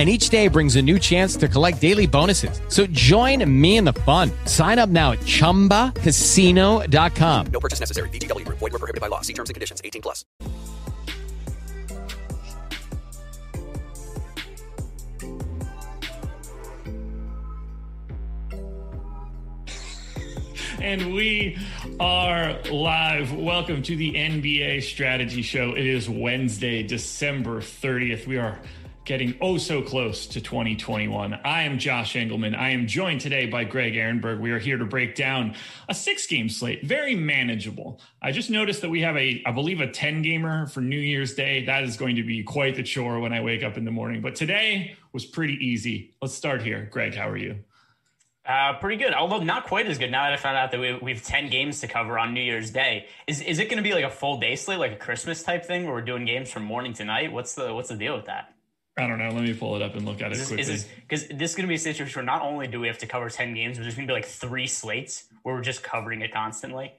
and each day brings a new chance to collect daily bonuses. So join me in the fun. Sign up now at ChumbaCasino.com. No purchase necessary. VGW. Void were prohibited by law. See terms and conditions. 18 plus. And we are live. Welcome to the NBA Strategy Show. It is Wednesday, December 30th. We are getting oh so close to 2021. I am Josh Engleman. I am joined today by Greg Ehrenberg. We are here to break down a six game slate, very manageable. I just noticed that we have a, I believe, a 10 gamer for New Year's Day. That is going to be quite the chore when I wake up in the morning. But today was pretty easy. Let's start here. Greg, how are you? Uh, pretty good, although not quite as good now that I found out that we, we have 10 games to cover on New Year's Day. Is, is it going to be like a full day slate, like a Christmas type thing where we're doing games from morning to night? What's the, what's the deal with that? I don't know. Let me pull it up and look at it Is quickly. this because this, is going to be a situation where not only do we have to cover ten games, but there's going to be like three slates where we're just covering it constantly.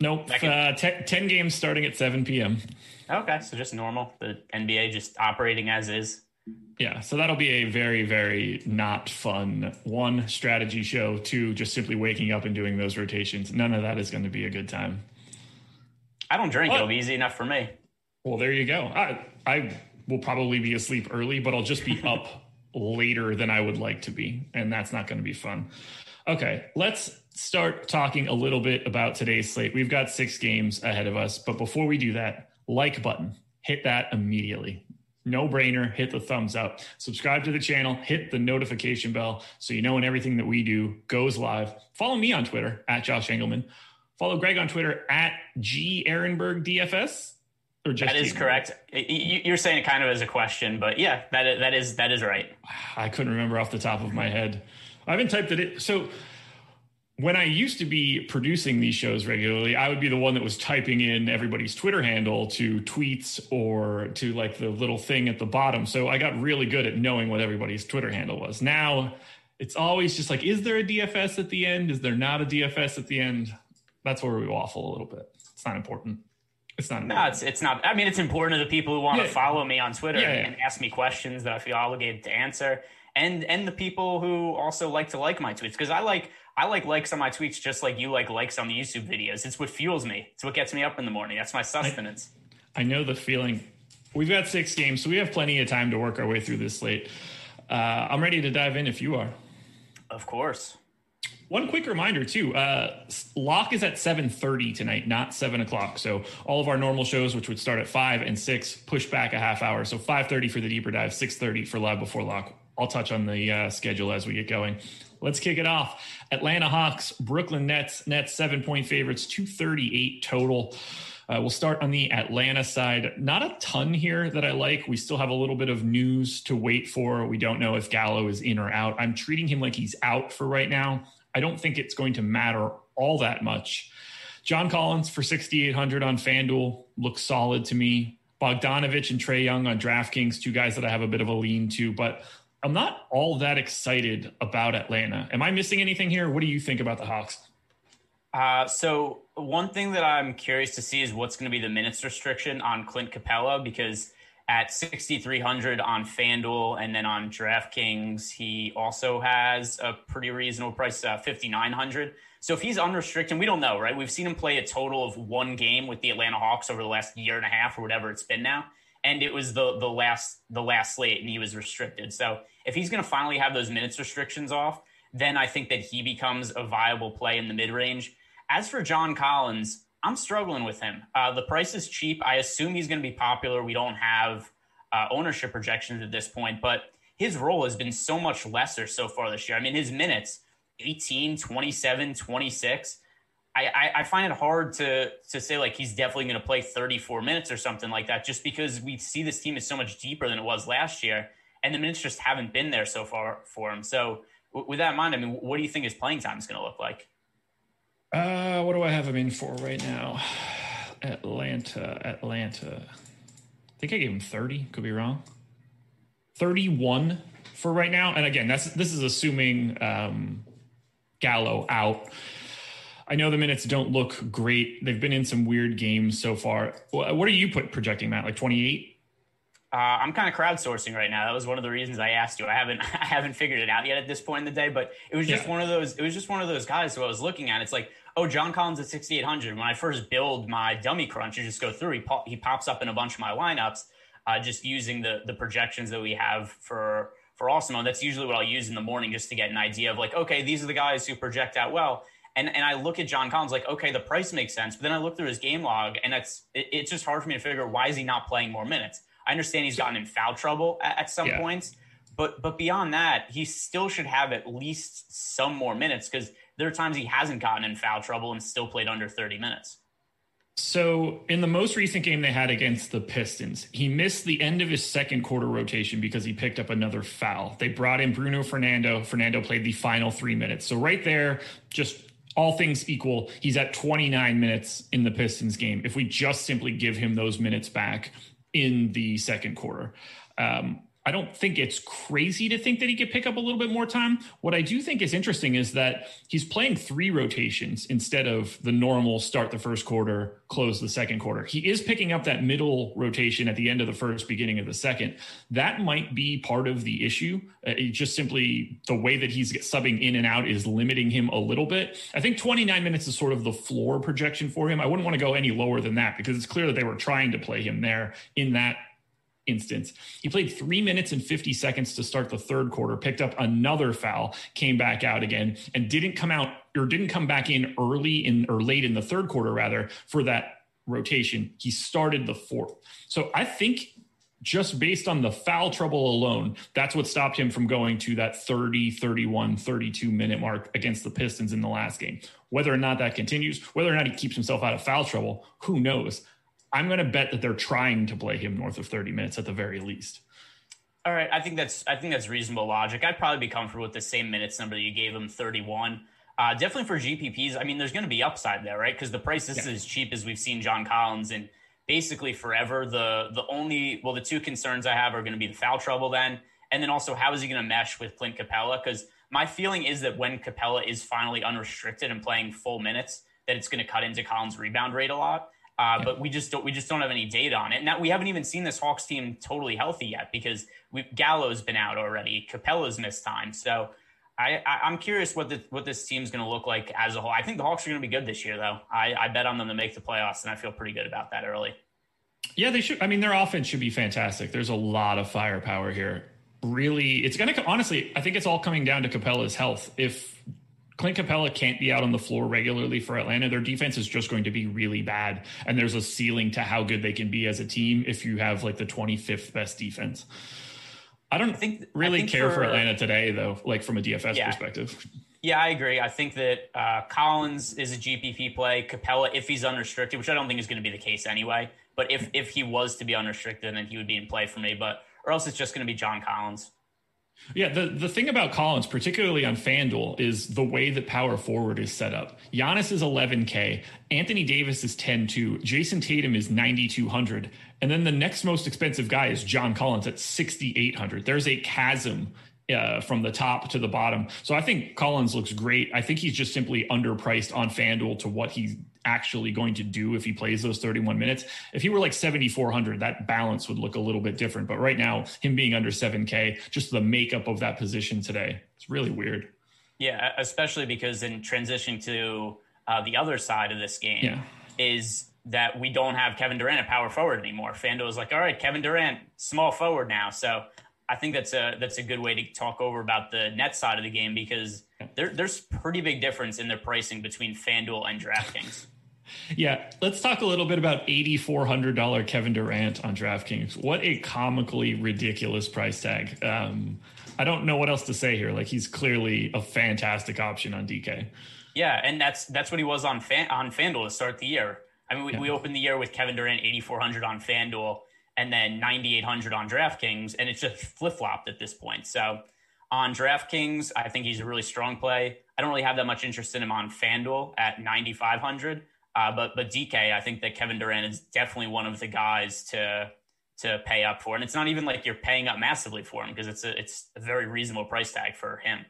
nope. Can- Uh, te- 10 games starting at 7 p.m. Okay, so just normal. The NBA just operating as is. Yeah, so that'll be a very, very not fun one strategy show. Two, just simply waking up and doing those rotations. None of that is going to be a good time. I don't drink; What? it'll be easy enough for me. Well, there you go. I I will probably be asleep early, but I'll just be up later than I would like to be, and that's not going to be fun. Okay, let's start talking a little bit about today's slate. We've got six games ahead of us, but before we do that, like button, hit that immediately. No brainer, hit the thumbs up. Subscribe to the channel, hit the notification bell so you know when everything that we do goes live. Follow me on Twitter at Josh Engleman. Follow Greg on Twitter at G Ehrenberg DFS. That is correct. You're saying it kind of as a question, but yeah, that is, that is that is right. Ah, I couldn't remember off the top of my head. I haven't typed it in. So when I used to be producing these shows regularly, I would be the one that was typing in everybody's Twitter handle to tweets or to like the little thing at the bottom. So I got really good at knowing what everybody's Twitter handle was. Now it's always just like, is there a DFS at the end? Is there not a DFS at the end? That's where we waffle a little bit. It's not important. It's not No, it's it's not. I mean, it's important to the people who want Yeah. to follow me on Twitter Yeah, yeah. and ask me questions that I feel obligated to answer, and and the people who also like to like my tweets because I like I like likes on my tweets just like you like likes on the YouTube videos. It's what fuels me. It's what gets me up in the morning. That's my sustenance. I know the feeling. We've got six games, so we have plenty of time to work our way through this slate. Uh, I'm ready to dive in if you are. Of course. One quick reminder too: uh, lock is at 7:30 tonight, not seven o'clock. So all of our normal shows, which would start at five and six, push back a half hour. So 5:30 for the deeper dive, 6:30 for live before lock. I'll touch on the uh, schedule as we get going. Let's kick it off. Atlanta Hawks, Brooklyn Nets. Nets seven point favorites, 238 total. Uh, we'll start on the Atlanta side. Not a ton here that I like. We still have a little bit of news to wait for. We don't know if Gallo is in or out. I'm treating him like he's out for right now. I don't think it's going to matter all that much. John Collins for 6,800 on FanDuel looks solid to me. Bogdanovic and Trae Young on DraftKings, two guys that I have a bit of a lean to, but I'm not all that excited about Atlanta. Am I missing anything here? What do you think about the Hawks? Uh, so one thing that I'm curious to see is what's going to be the minutes restriction on Clint Capela because at 6,300 on FanDuel and then on DraftKings, he also has a pretty reasonable price, uh, 5,900. So if he's unrestricted, we don't know, right? We've seen him play a total of one game with the Atlanta Hawks over the last year and a half or whatever it's been now. And it was the the last the last slate, and he was restricted. So if he's going to finally have those minutes restrictions off, then I think that he becomes a viable play in the mid range. As for John Collins, I'm struggling with him. Uh, the price is cheap. I assume he's going to be popular. We don't have uh, ownership projections at this point, but his role has been so much lesser so far this year. I mean, his minutes 18, 27, 26. I, I, I find it hard to to say like he's definitely going to play 34 minutes or something like that, just because we see this team is so much deeper than it was last year, and the minutes just haven't been there so far for him. So, w- with that in mind, I mean, what do you think his playing time is going to look like? Uh, what do I have him in for right now? Atlanta, Atlanta. I think I gave him 30. Could be wrong. 31 for right now. And again, that's this is assuming um, Gallo out. I know the minutes don't look great. They've been in some weird games so far. What are you put projecting, Matt? Like 28? Uh, I'm kind of crowdsourcing right now. That was one of the reasons I asked you. I haven't I haven't figured it out yet at this point in the day, but it was just yeah. one of those. It was just one of those guys who I was looking at. It's like, oh, John Collins at 6,800. When I first build my dummy crunch, you just go through. He he pops up in a bunch of my lineups, uh, just using the the projections that we have for for Awesemo. That's usually what I'll use in the morning just to get an idea of like, okay, these are the guys who project out well. And, and I look at John Collins like, okay, the price makes sense. But then I look through his game log, and it's it, it's just hard for me to figure why is he not playing more minutes. I understand he's gotten in foul trouble at, at some yeah. points, but but beyond that, he still should have at least some more minutes because there are times he hasn't gotten in foul trouble and still played under 30 minutes. So, in the most recent game they had against the Pistons, he missed the end of his second quarter rotation because he picked up another foul. They brought in Bruno Fernando. Fernando played the final three minutes. So, right there, just all things equal, he's at 29 minutes in the Pistons game. If we just simply give him those minutes back, in the second quarter. Um, I don't think it's crazy to think that he could pick up a little bit more time. What I do think is interesting is that he's playing three rotations instead of the normal start the first quarter, close the second quarter. He is picking up that middle rotation at the end of the first, beginning of the second. That might be part of the issue. Uh, just simply the way that he's subbing in and out is limiting him a little bit. I think 29 minutes is sort of the floor projection for him. I wouldn't want to go any lower than that because it's clear that they were trying to play him there in that instance. He played three minutes and 50 seconds to start the third quarter, picked up another foul, came back out again, and didn't come out or didn't come back in early in or late in the third quarter, rather, for that rotation. He started the fourth. So I think just based on the foul trouble alone, that's what stopped him from going to that 30, 31, 32 minute mark against the Pistons in the last game. Whether or not that continues, whether or not he keeps himself out of foul trouble, who knows? I'm going to bet that they're trying to play him north of 30 minutes at the very least. All right, I think that's I think that's reasonable logic. I'd probably be comfortable with the same minutes number that you gave him, 31. Uh, definitely for GPPs. I mean, there's going to be upside there, right? Because the price is yeah. as cheap as we've seen John Collins in basically forever. The the only well, the two concerns I have are going to be the foul trouble then, and then also how is he going to mesh with Clint Capela? Because my feeling is that when Capela is finally unrestricted and playing full minutes, that it's going to cut into Collins' rebound rate a lot. Uh, yeah. But we just don't we just don't have any data on it. Now we haven't even seen this Hawks team totally healthy yet because we, Gallo's been out already. Capela's missed time. So I, I am curious what the, what this team's going to look like as a whole. I think the Hawks are going to be good this year, though. I, I bet on them to make the playoffs, and I feel pretty good about that early. Yeah, they should. I mean, their offense should be fantastic. There's a lot of firepower here. Really, it's going to honestly. I think it's all coming down to Capela's health. If Clint Capela can't be out on the floor regularly for Atlanta. Their defense is just going to be really bad. And there's a ceiling to how good they can be as a team if you have like the 25th best defense. I don't I think, really I think care for, for, Atlanta today, though, like from a DFS yeah. perspective. Yeah, I agree. I think that uh, Collins is a GPP play. Capela, if he's unrestricted, which I don't think is going to be the case anyway, but if if he was to be unrestricted, then he would be in play for me. But or else it's just going to be John Collins. Yeah, the, the thing about Collins, particularly on FanDuel, is the way that power forward is set up. Giannis is 11K, Anthony Davis is 10-2, Jayson Tatum is 9,200, and then the next most expensive guy is John Collins at 6,800. There's a chasm uh, from the top to the bottom. So I think Collins looks great. I think he's just simply underpriced on FanDuel to what he's actually going to do if he plays those 31 minutes. If he were like 7,400, that balance would look a little bit different. But right now, him being under 7K, just the makeup of that position today, it's really weird. Yeah, especially because in transition to uh, the other side of this game yeah. is that we don't have Kevin Durant at power forward anymore. FanDuel is like, all right, Kevin Durant, small forward now. So I think that's a that's a good way to talk over about the net side of the game because there, there's pretty big difference in their pricing between FanDuel and DraftKings. Yeah, let's talk a little bit about $8,400 Kevin Durant on DraftKings. What a comically ridiculous price tag. Um, I don't know what else to say here. Like he's clearly a fantastic option on DK. Yeah, and that's that's what he was on fan, on FanDuel to start the year. I mean, we, yeah. we opened the year with Kevin Durant 8,400 on FanDuel and then 9,800 on DraftKings, and it's just flip flopped at this point. So on DraftKings, I think he's a really strong play. I don't really have that much interest in him on FanDuel at 9,500. Uh, but but DK, I think that Kevin Durant is definitely one of the guys to to pay up for, and it's not even like you're paying up massively for him because it's a it's a very reasonable price tag for him.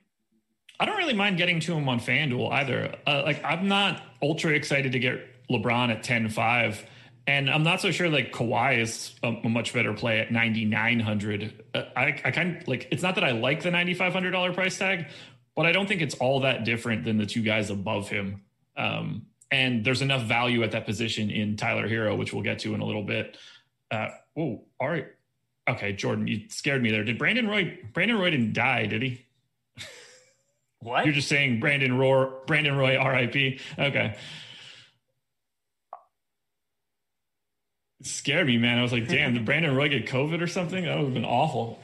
I don't really mind getting to him on FanDuel either. Uh, like I'm not ultra excited to get LeBron at 10-5. And I'm not so sure like Kawhi is a, a much better play at 9,900. Uh, I, I kind of like, it's not that I like the $9,500 price tag, but I don't think it's all that different than the two guys above him. Um, and there's enough value at that position in Tyler Herro, which we'll get to in a little bit. Uh, oh, all right. Okay, Jordan, you scared me there. Did Brandon Roy? Brandon Roy didn't die, did he? What? You're just saying Brandon Roy, Brandon Roy, R.I.P. Okay. Scared me, man. I was like, damn, did Brandon Roy get COVID or something? That would have been awful.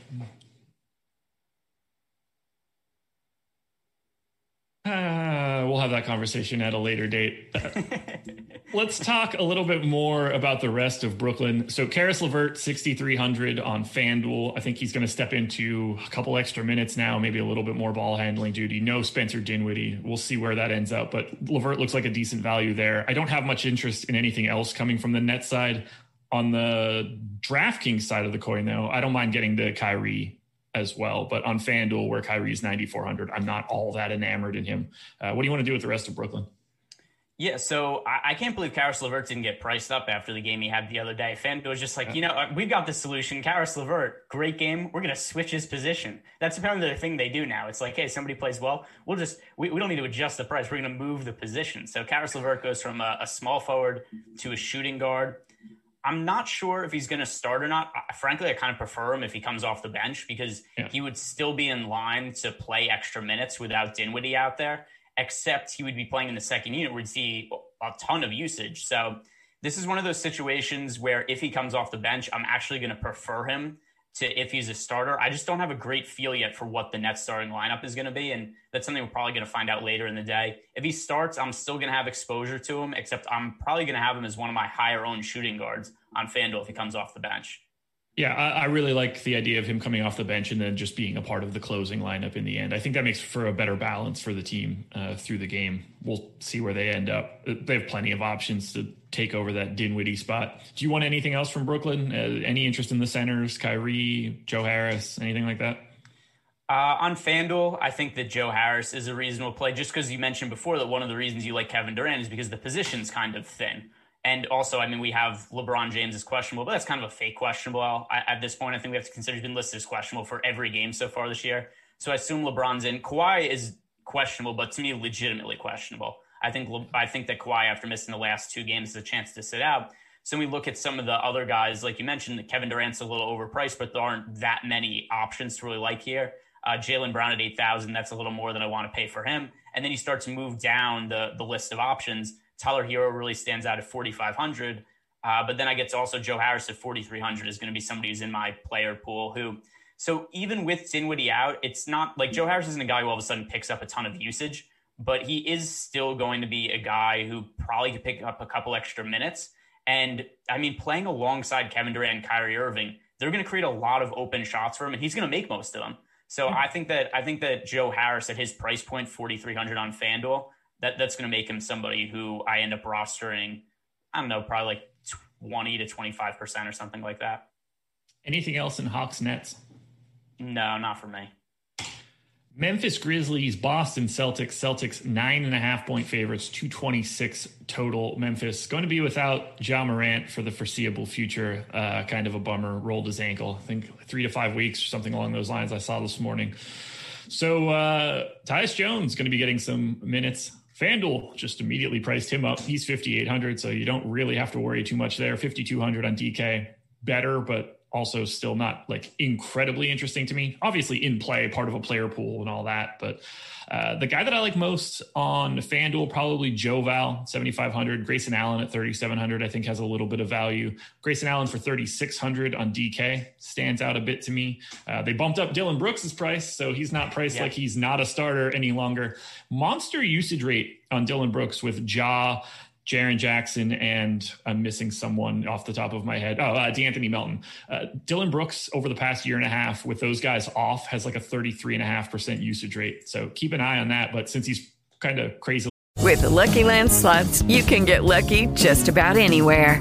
Uh, we'll have that conversation at a later date. Let's talk a little bit more about the rest of Brooklyn. So, Caris LeVert, 6,300 on FanDuel. I think he's going to step into a couple extra minutes now, maybe a little bit more ball handling duty. No Spencer Dinwiddie. We'll see where that ends up. But LeVert looks like a decent value there. I don't have much interest in anything else coming from the net side. On the DraftKings side of the coin, though, I don't mind getting the Kyrie as well. But on FanDuel, where Kyrie's 9,400, I'm not all that enamored in him. Uh, what do you want to do with the rest of Brooklyn? Yeah, so I, I can't believe Caris LeVert didn't get priced up after the game he had the other day. FanDuel was just like, you know, uh, we've got the solution. Caris LeVert, great game. We're going to switch his position. That's apparently the thing they do now. It's like, hey, somebody plays well. We'll just, we, we don't need to adjust the price. We're going to move the position. So Caris LeVert goes from a, a small forward to a shooting guard. I'm not sure if he's going to start or not. Frankly, I kind of prefer him if he comes off the bench because yeah. he would still be in line to play extra minutes without Dinwiddie out there, except he would be playing in the second unit where we'd see a ton of usage. So this is one of those situations where if he comes off the bench, I'm actually going to prefer him to if he's a starter. I just don't have a great feel yet for what the net starting lineup is going to be. And that's something we're probably going to find out later in the day. If he starts, I'm still going to have exposure to him, except I'm probably going to have him as one of my higher owned shooting guards on FanDuel if he comes off the bench. Yeah, I, I, really like the idea of him coming off the bench and then just being a part of the closing lineup in the end. I think that makes for a better balance for the team uh, through the game. We'll see where they end up. They have plenty of options to take over that Dinwiddie spot. Do you want anything else from Brooklyn? Uh, any interest in the centers, Kyrie, Joe Harris, anything like that? Uh, on FanDuel, I think that Joe Harris is a reasonable play just because you mentioned before that one of the reasons you like Kevin Durant is because the position's kind of thin. And also, I mean, we have LeBron James is questionable, but that's kind of a fake questionable. I, at this point, I think we have to consider he's been listed as questionable for every game so far this year. So I assume LeBron's in. Kawhi is questionable, but to me, legitimately questionable. I think I think that Kawhi, after missing the last two games, has a chance to sit out. So we look at some of the other guys, like you mentioned, Kevin Durant's a little overpriced, but there aren't that many options to really like here. Uh, Jaylen Brown at eight thousand, that's a little more than I want to pay for him. And then you start to move down the the list of options. Tyler Herro really stands out at 4,500. Uh, but then I get to also Joe Harris at 4,300 is going to be somebody who's in my player pool who. So even with Dinwiddie out, it's not like Joe Harris isn't a guy who all of a sudden picks up a ton of usage, but he is still going to be a guy who probably could pick up a couple extra minutes. And I mean, playing alongside Kevin Durant and Kyrie Irving, they're going to create a lot of open shots for him, and he's going to make most of them. So mm-hmm. I think that I think that Joe Harris at his price point, 4,300 on FanDuel, that that's going to make him somebody who I end up rostering. I don't know, probably like twenty to twenty five percent or something like that. Anything else in Hawks Nets? No, not for me. Memphis Grizzlies, Boston Celtics, Celtics nine and a half point favorites, 226 total. Memphis going to be without Ja Morant for the foreseeable future. Uh, kind of a bummer, rolled his ankle. I think three to five weeks or something along those lines I saw this morning. So uh, Tyus Jones going to be getting some minutes. FanDuel just immediately priced him up. He's 5,800, so you don't really have to worry too much there. 5,200 on DK. Better, but also still not like incredibly interesting to me. Obviously, in play, part of a player pool and all that. But uh, the guy that I like most on FanDuel, probably Joe Val, 7,500. Grayson Allen at 3,700, I think has a little bit of value. Grayson Allen for 3,600 on DK stands out a bit to me. Uh, they bumped up Dillon Brooks' price, so he's not priced yeah. like he's not a starter any longer. Monster usage rate on Dillon Brooks with Ja Jaren Jackson, and I'm missing someone off the top of my head. Oh, uh, De'Anthony Melton. Uh, Dillon Brooks over the past year and a half with those guys off has like a 33.5% usage rate. So keep an eye on that. But since he's kind of crazy. With the Lucky Land slots, you can get lucky just about anywhere.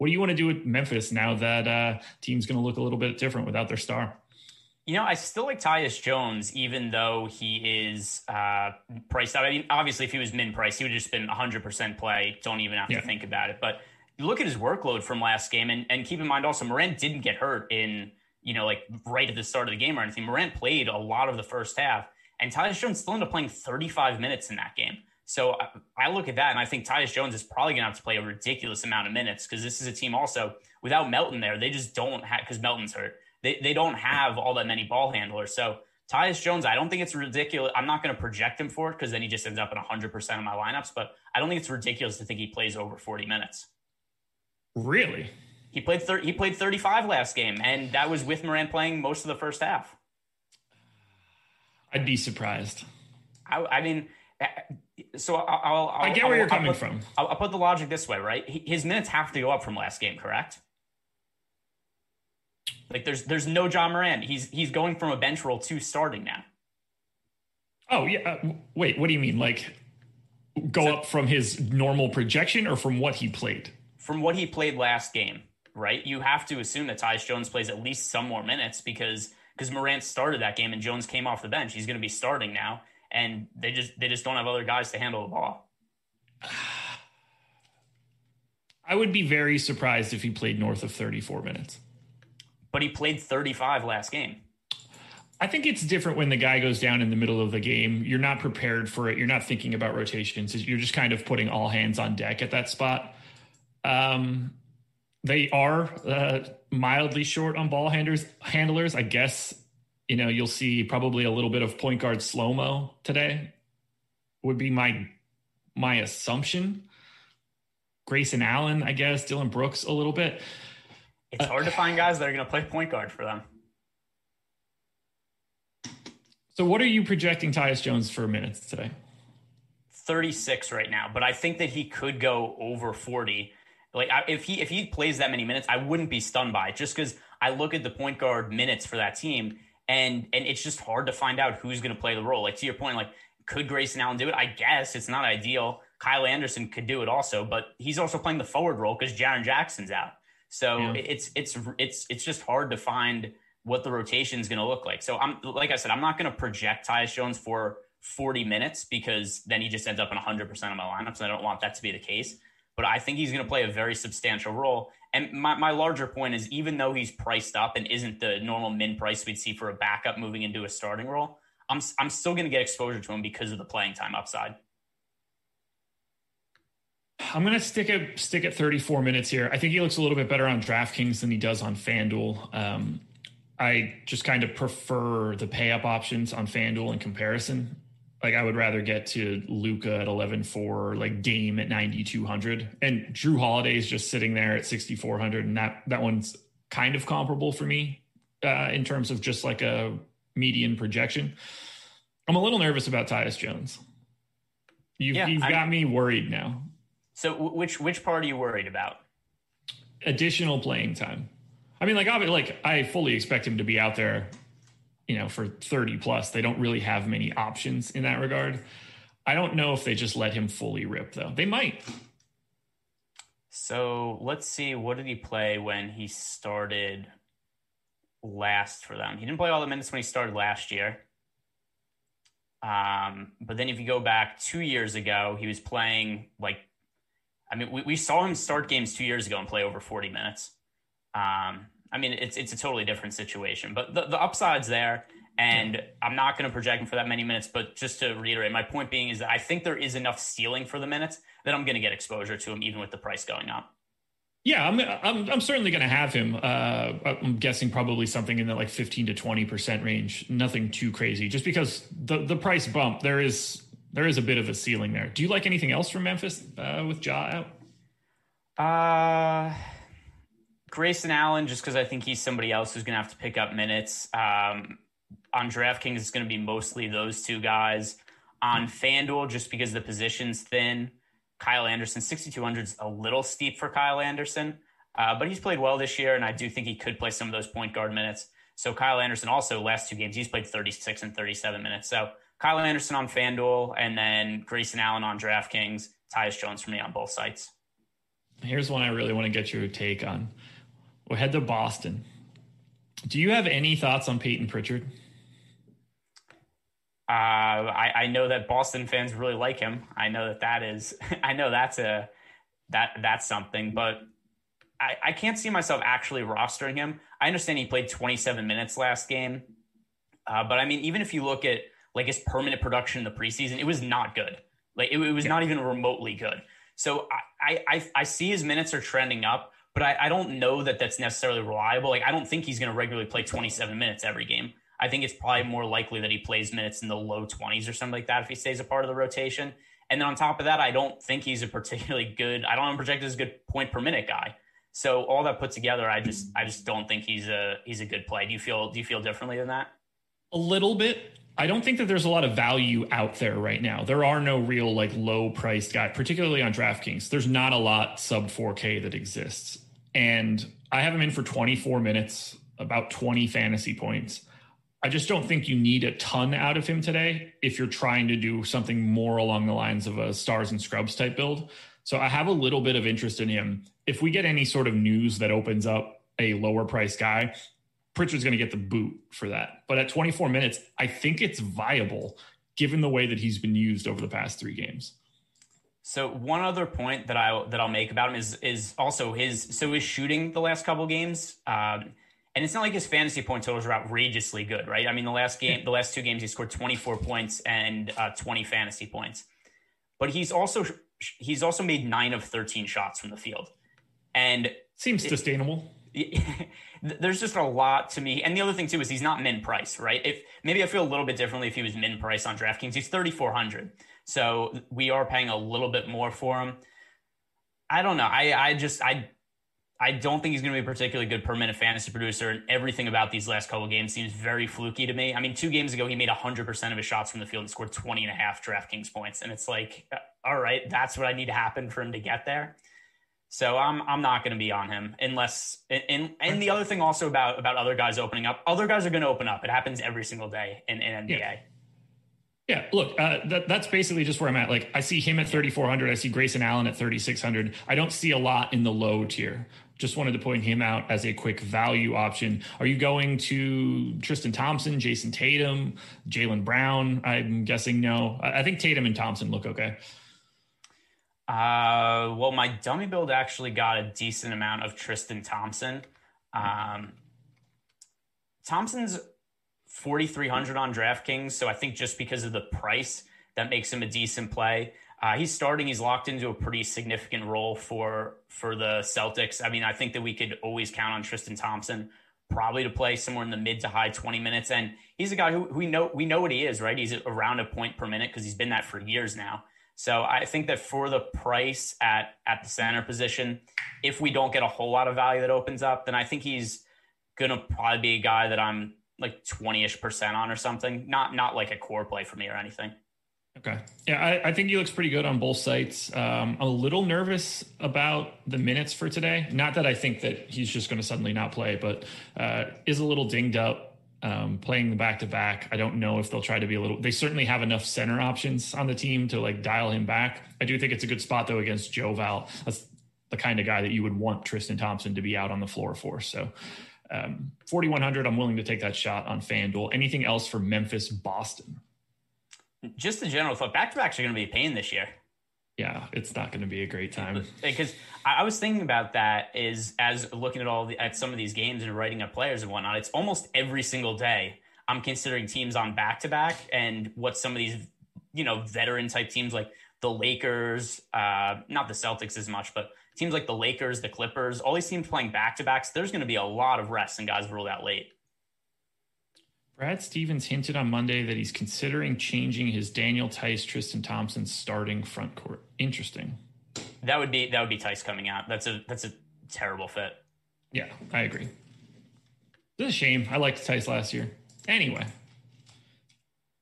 What do you want to do with Memphis now that uh, team's going to look a little bit different without their star? You know, I still like Tyus Jones, even though he is uh, priced out. I mean, obviously, if he was min price, he would just been 100% play. Don't even have yeah. to think about it. But you look at his workload from last game, and, and keep in mind also, Morant didn't get hurt in, you know, like right at the start of the game or anything. Morant played a lot of the first half, and Tyus Jones still ended up playing 35 minutes in that game. So I look at that and I think Tyus Jones is probably going to have to play a ridiculous amount of minutes because this is a team also without Melton there. They just don't have, because Melton's hurt, they, they don't have all that many ball handlers. So Tyus Jones, I don't think it's ridiculous. I'm not going to project him for it because then he just ends up in 100% of my lineups, but I don't think it's ridiculous to think he plays over 40 minutes. Really? He played thir- he played 35 last game, and that was with Morant playing most of the first half. I'd be surprised. I, I mean, so I'll, I'll, i get where I'll, you're coming put, from. I'll, I'll, put the logic this way, right? His minutes have to go up from last game, correct? Like there's there's no John Morant. He's he's going from a bench role to starting now. Oh yeah. Uh, wait, what do you mean? Like go so, up from his normal projection or from what he played? From what he played last game, right? You have to assume that Tyus Jones plays at least some more minutes because because Morant started that game and Jones came off the bench. He's going to be starting now and they just they just don't have other guys to handle the ball. I would be very surprised if he played north of 34 minutes. But he played 35 last game. I think it's different when the guy goes down in the middle of the game. You're not prepared for it. You're not thinking about rotations. You're just kind of putting all hands on deck at that spot. Um, they are uh, mildly short on ball handlers. Handlers, I guess you know, you'll see probably a little bit of point guard slow mo today. Would be my my assumption. Grayson Allen, I guess, Dillon Brooks a little bit. It's hard to find guys that are going to play point guard for them. So, what are you projecting Tyus Jones for minutes today? 36 right now, but I think that he could go over 40. Like if he if he plays that many minutes, I wouldn't be stunned by it just because I look at the point guard minutes for that team and and it's just hard to find out who's going to play the role. Like to your point, like could Grayson Allen do it? I guess it's not ideal. Kyle Anderson could do it also, but he's also playing the forward role because Jaren Jackson's out. So yeah. it's it's it's it's just hard to find what the rotation is going to look like. So I'm like I said, I'm not going to project Tyus Jones for 40 minutes because then he just ends up in 100% of my lineups, and I don't want that to be the case. But I think he's going to play a very substantial role. And my, my larger point is even though he's priced up and isn't the normal min price we'd see for a backup moving into a starting role, I'm, I'm still going to get exposure to him because of the playing time upside. I'm going to stick at stick at 34 minutes here. I think he looks a little bit better on DraftKings than he does on FanDuel. Um, I just kind of prefer the pay up options on FanDuel in comparison like I would rather get to Luka at 11-4 like Dame at 9200 and Jrue Holiday is just sitting there at 6400 and that that one's kind of comparable for me uh, in terms of just like a median projection. I'm a little nervous about Tyus Jones. You've, yeah, you've got me worried now. So which which part are you worried about? Additional playing time. I mean, like obviously, like I fully expect him to be out there you know, for 30 plus, they don't really have many options in that regard. I don't know if they just let him fully rip though. They might. So let's see. What did he play when he started? last for them. He didn't play all the minutes when he started last year. Um, but then if you go back two years ago, he was playing like, I mean, we, we saw him start games two years ago and play over 40 minutes. Um, I mean, it's it's a totally different situation, but the, the upside's there. And I'm not going to project him for that many minutes, but just to reiterate, my point being is that I think there is enough ceiling for the minutes that I'm going to get exposure to him, even with the price going up. Yeah, I'm I'm, I'm certainly going to have him. Uh, I'm guessing probably something in the like 15 to 20 percent range. Nothing too crazy, just because the the price bump there is there is a bit of a ceiling there. Do you like anything else from Memphis uh, with Ja out? Uh Grayson Allen, just because I think he's somebody else who's going to have to pick up minutes. Um, on DraftKings, it's going to be mostly those two guys. On FanDuel, just because the position's thin, Kyle Anderson, 6,200 is a little steep for Kyle Anderson, uh, but he's played well this year, and I do think he could play some of those point guard minutes. So Kyle Anderson also last two games, he's played 36 and 37 minutes. So Kyle Anderson on FanDuel, and then Grayson Allen on DraftKings, Tyus Jones for me on both sites. Here's one I really want to get your take on. We'll head to Boston. Do you have any thoughts on Payton Pritchard? Uh, I, I know that Boston fans really like him. I know that that is. I know that's a that that's something, but I, I can't see myself actually rostering him. I understand he played 27 minutes last game, uh, but I mean, even if you look at like his permanent production in the preseason, it was not good. Like it, it was yeah. not even remotely good. So I, I I see his minutes are trending up, but I, I don't know that that's necessarily reliable. Like, I don't think he's going to regularly play 27 minutes every game. I think it's probably more likely that he plays minutes in the low 20s or something like that if he stays a part of the rotation. And then on top of that, I don't think he's a particularly good. I don't have projected as a good point per minute guy. So all that put together, I just I just don't think he's a he's a good play. Do you feel do you feel differently than that? A little bit. I don't think that there's a lot of value out there right now. There are no real like low priced guy, particularly on DraftKings. There's not a lot sub 4K that exists. And I have him in for 24 minutes, about 20 fantasy points. I just don't think you need a ton out of him today if you're trying to do something more along the lines of a stars and scrubs type build. So I have a little bit of interest in him. If we get any sort of news that opens up a lower price guy, Pritchard's going to get the boot for that. But at 24 minutes, I think it's viable given the way that he's been used over the past three games. So one other point that I that I'll make about him is is also his so his shooting the last couple games, um, and it's not like his fantasy point totals are outrageously good, right? I mean, the last game, the last two games, he scored 24 points and uh, 20 fantasy points, but he's also he's also made nine of 13 shots from the field, and seems sustainable. there's just a lot to me. And the other thing too is he's not min price, right? If maybe I feel a little bit differently if he was min price on DraftKings. He's 3,400. So we are paying a little bit more for him. I don't know. I, I just, I, I don't think he's going to be a particularly good per minute fantasy producer. And everything about these last couple games seems very fluky to me. I mean, two games ago, he made 100% of his shots from the field and scored 20 and a half DraftKings points. And it's like, uh, all right, that's what I need to happen for him to get there. So I'm I'm not going to be on him unless and and the other thing also about about other guys opening up, other guys are going to open up. It happens every single day in, in NBA. Yeah. Yeah, look, uh, that, that's basically just where I'm at. Like, I see him at 3,400. I see Grayson Allen at 3,600. I don't see a lot in the low tier. Just wanted to point him out as a quick value option. Are you going to Tristan Thompson, Jayson Tatum, Jaylen Brown? I'm guessing no. I, I think Tatum and Thompson look okay. Uh, well, my dummy build actually got a decent amount of Tristan Thompson. Um, Thompson's 4,300 on DraftKings. So I think just because of the price, that makes him a decent play. Uh, he's starting. He's locked into a pretty significant role for for the Celtics. I mean, I think that we could always count on Tristan Thompson probably to play somewhere in the mid to high 20 minutes. And he's a guy who, we know we know what he is, right? He's around a point per minute because he's been that for years now. So I think that for the price at at the center position, if we don't get a whole lot of value that opens up, then I think he's gonna probably be a guy that I'm like 20-ish percent on or something. Not not like a core play for me or anything. Okay. Yeah, I, I, think he looks pretty good on both sites. Um, I'm a little nervous about the minutes for today. Not that I think that he's just going to suddenly not play, but uh, is a little dinged up um, playing the back to back. I don't know if they'll try to be a little. They certainly have enough center options on the team to like dial him back. I do think it's a good spot though against Joe Val. That's the kind of guy that you would want Tristan Thompson to be out on the floor for. So Um, 4,100, I'm willing to take that shot on FanDuel. Anything else for Memphis, Boston? Just the general thought. Back to backs are going to be a pain this year. Yeah, it's not going to be a great time. Because I was thinking about that is as looking at all the, at some of these games and writing up players and whatnot. It's almost every single day I'm considering teams on back to back and what some of these you know veteran type teams like the Lakers, uh, not the Celtics as much, but teams like the Lakers, the Clippers, all these teams playing back to backs. There's going to be a lot of rests and guys ruled out late. Brad Stevens hinted on Monday that he's considering changing his Daniel Theis, Tristan Thompson starting front court. Interesting. That would be that would be Theis coming out. That's a that's a terrible fit. Yeah, I agree. It's a shame. I liked Theis last year. Anyway.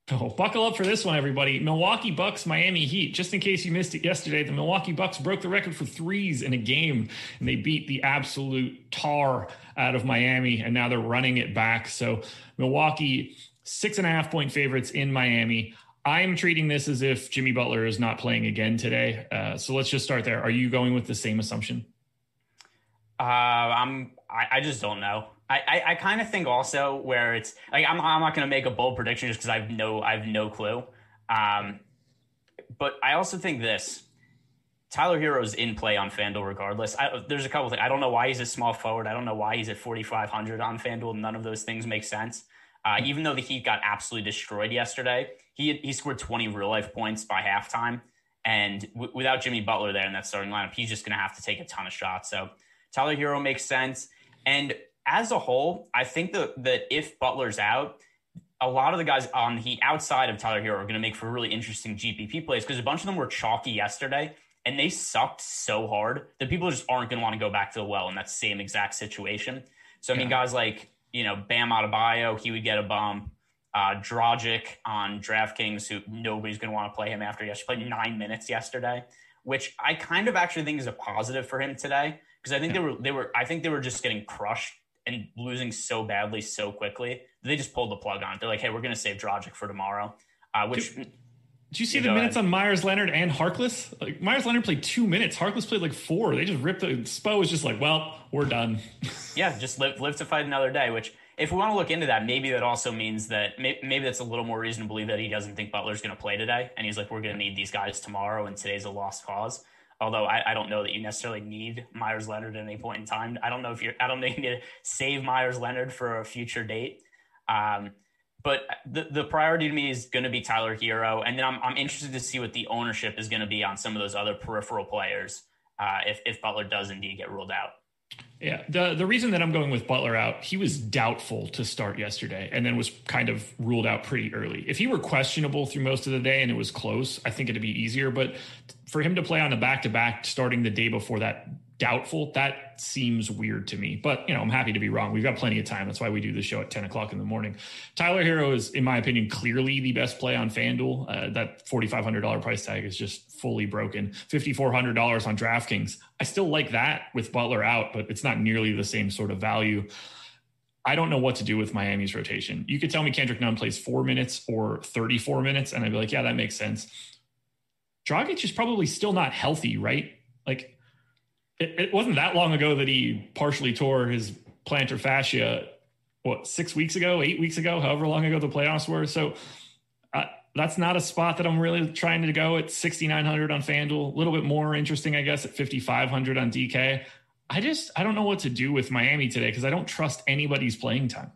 Oh, buckle up for this one, everybody. Milwaukee Bucks, Miami Heat. Just in case you missed it yesterday, the Milwaukee Bucks broke the record for threes in a game, and they beat the absolute tar out of Miami, and now they're running it back. So, Milwaukee, six and a half point favorites in Miami. I'm treating this as if Jimmy Butler is not playing again today. Uh, so let's just start there. Are you going with the same assumption? Uh, I'm. I, I just don't know. I, I, kind of think also where it's like I'm, I'm not going to make a bold prediction just because I've no I've no clue. Um, but I also think this Tyler Herro's in play on FanDuel regardless. I, there's a couple things. I don't know why he's a small forward. I don't know why he's at 4,500 on FanDuel. None of those things make sense. Uh, even though the Heat got absolutely destroyed yesterday, he he scored 20 real life points by halftime, and w- without Jimmy Butler there in that starting lineup, he's just going to have to take a ton of shots. So Tyler Herro makes sense, and as a whole, I think that that if Butler's out, a lot of the guys on the Heat outside of Tyler Herro are going to make for really interesting GPP plays because a bunch of them were chalky yesterday and they sucked so hard that people just aren't going to want to go back to the well in that same exact situation. So I mean, guys like you know Bam Adebayo, he would get a bump. Uh, Dragic on DraftKings, who nobody's going to want to play him after he played nine minutes yesterday, which I kind of actually think is a positive for him today because I think yeah. they were they were I think they were just getting crushed and losing so badly so quickly. They just pulled the plug on it. They're like, hey, we're going to save Dragic for tomorrow. Uh, which did, did you see the minutes ahead. on Meyers Leonard and Harkless? Like Meyers Leonard played two minutes. Harkless played like four. They just ripped the Spo was just like, well, we're done. yeah, just live live to fight another day. Which, if we want to look into that, maybe that also means that maybe, maybe that's a little more reason to believe that he doesn't think Butler's going to play today, and he's like, we're going to need these guys tomorrow, and today's a lost cause. Although I, I, don't know that you necessarily need Meyers Leonard at any point in time. I don't know if you're. I don't know you need to save Meyers Leonard for a future date. Um, but the, the priority to me is going to be Tyler Herro. and then I'm, I'm interested to see what the ownership is going to be on some of those other peripheral players uh, if if Butler does indeed get ruled out. Yeah, the the reason that I'm going with Butler out, he was doubtful to start yesterday, and then was kind of ruled out pretty early. If he were questionable through most of the day and it was close, I think it'd be easier. But for him to play on the back to back starting the day before that doubtful, that seems weird to me. But you know, I'm happy to be wrong. We've got plenty of time. That's why we do the show at 10 o'clock in the morning. Tyler Herro is, in my opinion, clearly the best play on FanDuel. Uh, that $4,500 price tag is just fully broken. $5,400 on DraftKings. I still like that with Butler out, but it's not nearly the same sort of value. I don't know what to do with Miami's rotation. You could tell me Kendrick Nunn plays four minutes or 34 minutes, and I'd be like, yeah, that makes sense. Dragic is probably still not healthy, right? Like, it, it, wasn't that long ago that he partially tore his plantar fascia. What six weeks ago, eight weeks ago, however long ago the playoffs were. So uh, that's not a spot that I'm really trying to go at 6,900 on FanDuel. A little bit more interesting, I guess, at 5,500 on DK. I just I don't know what to do with Miami today because I don't trust anybody's playing time.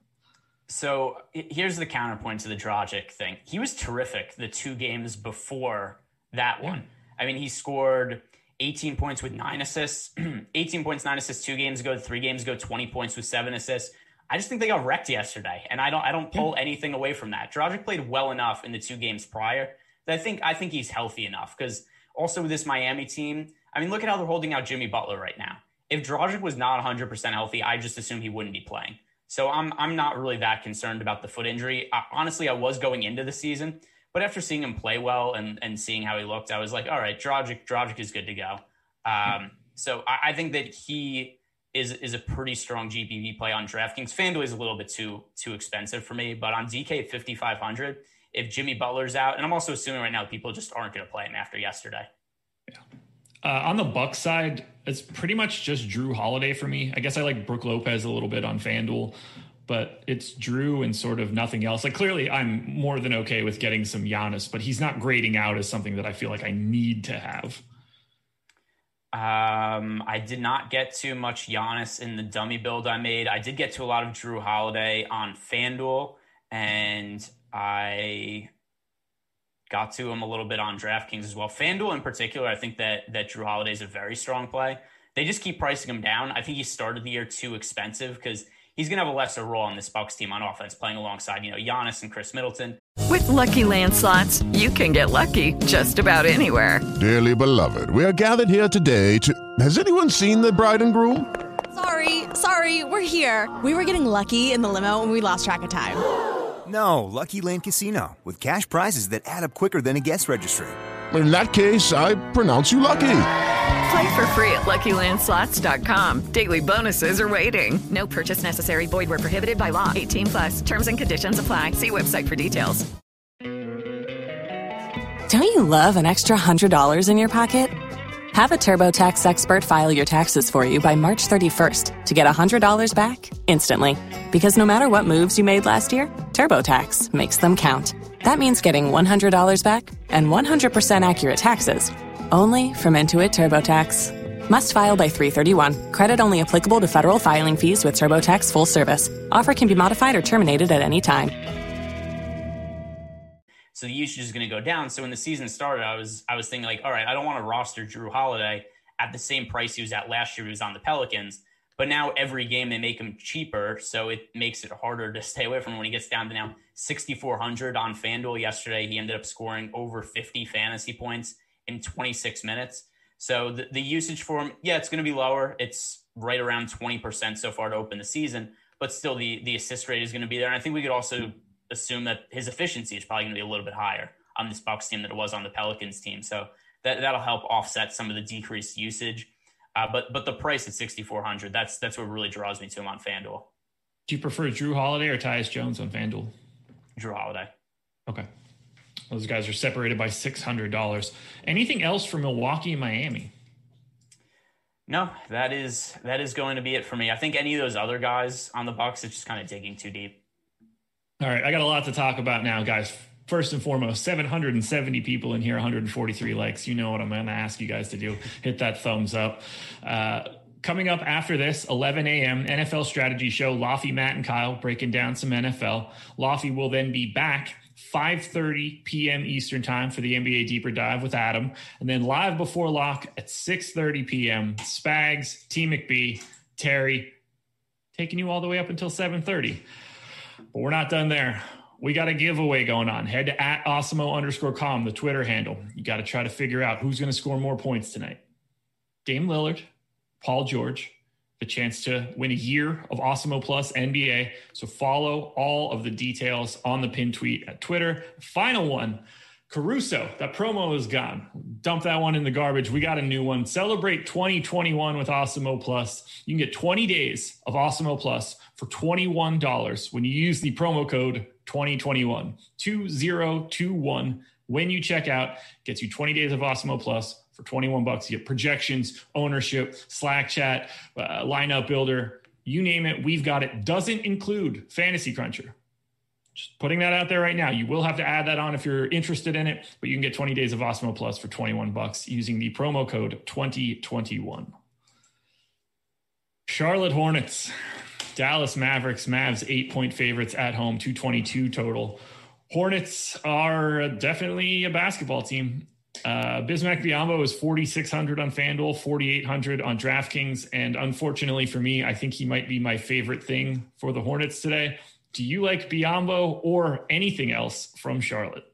So here's the counterpoint to the Dragic thing. He was terrific the two games before that one. I mean, he scored 18 points with nine assists, 18 points, nine assists two games ago, three games ago, 20 points with seven assists. I just think they got wrecked yesterday, and I don't I don't pull anything away from that. Dragic played well enough in the two games prior that I think I think he's healthy enough because also with this Miami team, I mean, look at how they're holding out Jimmy Butler right now. If Dragic was not 100% healthy, I just assume he wouldn't be playing. So I'm I'm not really that concerned about the foot injury. I, honestly, I was going into the season but after seeing him play well and, and seeing how he looked, I was like, all right, Dragic, Dragic is good to go. Um, so I, I, think that he is is a pretty strong GPP play on DraftKings. FanDuel is a little bit too too expensive for me, but on DK at 5500, if Jimmy Butler's out, and I'm also assuming right now people just aren't going to play him after yesterday. Yeah. Uh, on the Buck side, it's pretty much just Jrue Holiday for me. I guess I like Brook Lopez a little bit on FanDuel, but it's Jrue and sort of nothing else. Like clearly, I'm more than okay with getting some Giannis, but he's not grading out as something that I feel like I need to have. Um, I did not get too much Giannis in the dummy build I made. I did get to a lot of Jrue Holiday on FanDuel, and I got to him a little bit on DraftKings as well. FanDuel in particular, I think that that Jrue Holiday is a very strong play. They just keep pricing him down. I think he started the year too expensive because he's going to have a lesser role on this Bucks team on offense, playing alongside you know Giannis and Khris Middleton. With Lucky Land slots, you can get lucky just about anywhere. Dearly beloved, we are gathered here today to. Has anyone seen the bride and groom? Sorry, sorry, we're here. We were getting lucky in the limo and we lost track of time. No, Lucky Land Casino with cash prizes that add up quicker than a guest registry. In that case, I pronounce you lucky. Play for free at LuckyLandSlots.com. Daily bonuses are waiting. No purchase necessary. Void were prohibited by law. 18 plus. Terms and conditions apply. See website for details. Don't you love an extra hundred dollars in your pocket? Have a TurboTax expert file your taxes for you by March 31st to get hundred dollars back instantly. Because no matter what moves you made last year, TurboTax makes them count. That means getting $100 back and 100% accurate taxes only from Intuit TurboTax. Must file by 331. Credit only applicable to federal filing fees with TurboTax full service. Offer can be modified or terminated at any time. So the usage is going to go down. So when the season started, I was I was thinking like, all right, I don't want to roster Jrue Holiday at the same price he was at last year. He was on the Pelicans. But now every game they make him cheaper, so it makes it harder to stay away from him when he gets down to now 6,400 on FanDuel yesterday. He ended up scoring over 50 fantasy points in 26 minutes. So the, the usage for him, yeah, it's going to be lower. It's right around 20% so far to open the season, but still the, the assist rate is going to be there. And I think we could also assume that his efficiency is probably going to be a little bit higher on this Bucks team than it was on the Pelicans team. So that, that'll help offset some of the decreased usage. Uh, but but the price at 6400 that's that's what really draws me to him on FanDuel. Do you prefer Jrue Holiday or Tyus Jones on FanDuel? Jrue Holiday. Okay. Those guys are separated by $600. Anything else for Milwaukee and Miami? No, that is that is going to be it for me. I think any of those other guys on the Bucks is just kind of digging too deep. All right, I got a lot to talk about now, guys. First and foremost, 770 people in here, 143 likes. You know what I'm going to ask you guys to do. Hit that thumbs up. Uh, coming up after this, 11 a.m. NFL strategy show. Laffy, Matt, and Kyle breaking down some NFL. Laffy will then be back 5:30 p.m. Eastern Time for the NBA Deeper Dive with Adam, and then live before lock at 6:30 p.m. Spags, T McBee, Terry, taking you all the way up until 7:30. But we're not done there. We got a giveaway going on. Head to at Awesemo underscore com, the Twitter handle. You got to try to figure out who's going to score more points tonight. Dame Lillard, Paul George, the chance to win a year of Awesemo Plus NBA. So follow all of the details on the pin tweet at Twitter. Final one. Caruso, that promo is gone. Dump that one in the garbage. We got a new one. Celebrate 2021 with Awesemo Plus. You can get 20 days of Awesemo Plus for $21 when you use the promo code 2021 2021 when you check out gets you 20 days of Awesemo Plus for 21 bucks. You get projections, ownership, Slack chat, uh, lineup builder, you name it, we've got it. Doesn't include Fantasy Cruncher. Just putting that out there right now. You will have to add that on if you're interested in it, but you can get 20 days of Awesemo Plus for 21 bucks using the promo code 2021. Charlotte Hornets, Dallas Mavericks, Mavs eight point favorites at home, 222 total. Hornets are definitely a basketball team. Uh, Bismack Biyombo is 4,600 on FanDuel, 4,800 on DraftKings. And unfortunately for me, I think he might be my favorite thing for the Hornets today. Do you like Biyombo or anything else from Charlotte?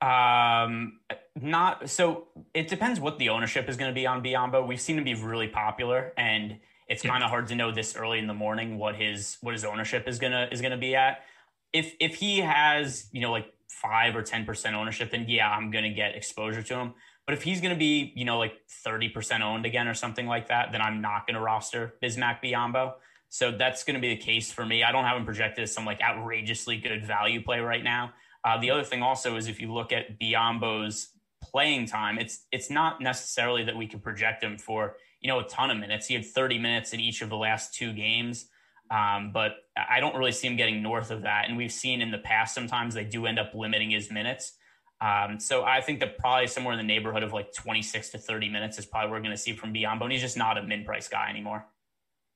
Um, not so. It depends what the ownership is going to be on Biyombo. We've seen him be really popular, and it's yeah. kind of hard to know this early in the morning what his what his ownership is gonna is gonna be at. If if he has you know like five or ten percent ownership, then yeah, I'm gonna get exposure to him. But if he's gonna be you know like thirty percent owned again or something like that, then I'm not gonna roster Bismack Biyombo. So that's going to be the case for me. I don't have him projected as some like outrageously good value play right now. Uh, the other thing also is if you look at Biyombo's playing time, it's it's not necessarily that we can project him for you know a ton of minutes. He had 30 minutes in each of the last two games, um, but I don't really see him getting north of that. And we've seen in the past sometimes they do end up limiting his minutes. Um, so I think that probably somewhere in the neighborhood of like 26 to 30 minutes is probably we're going to see from Biyombo. And he's just not a min price guy anymore.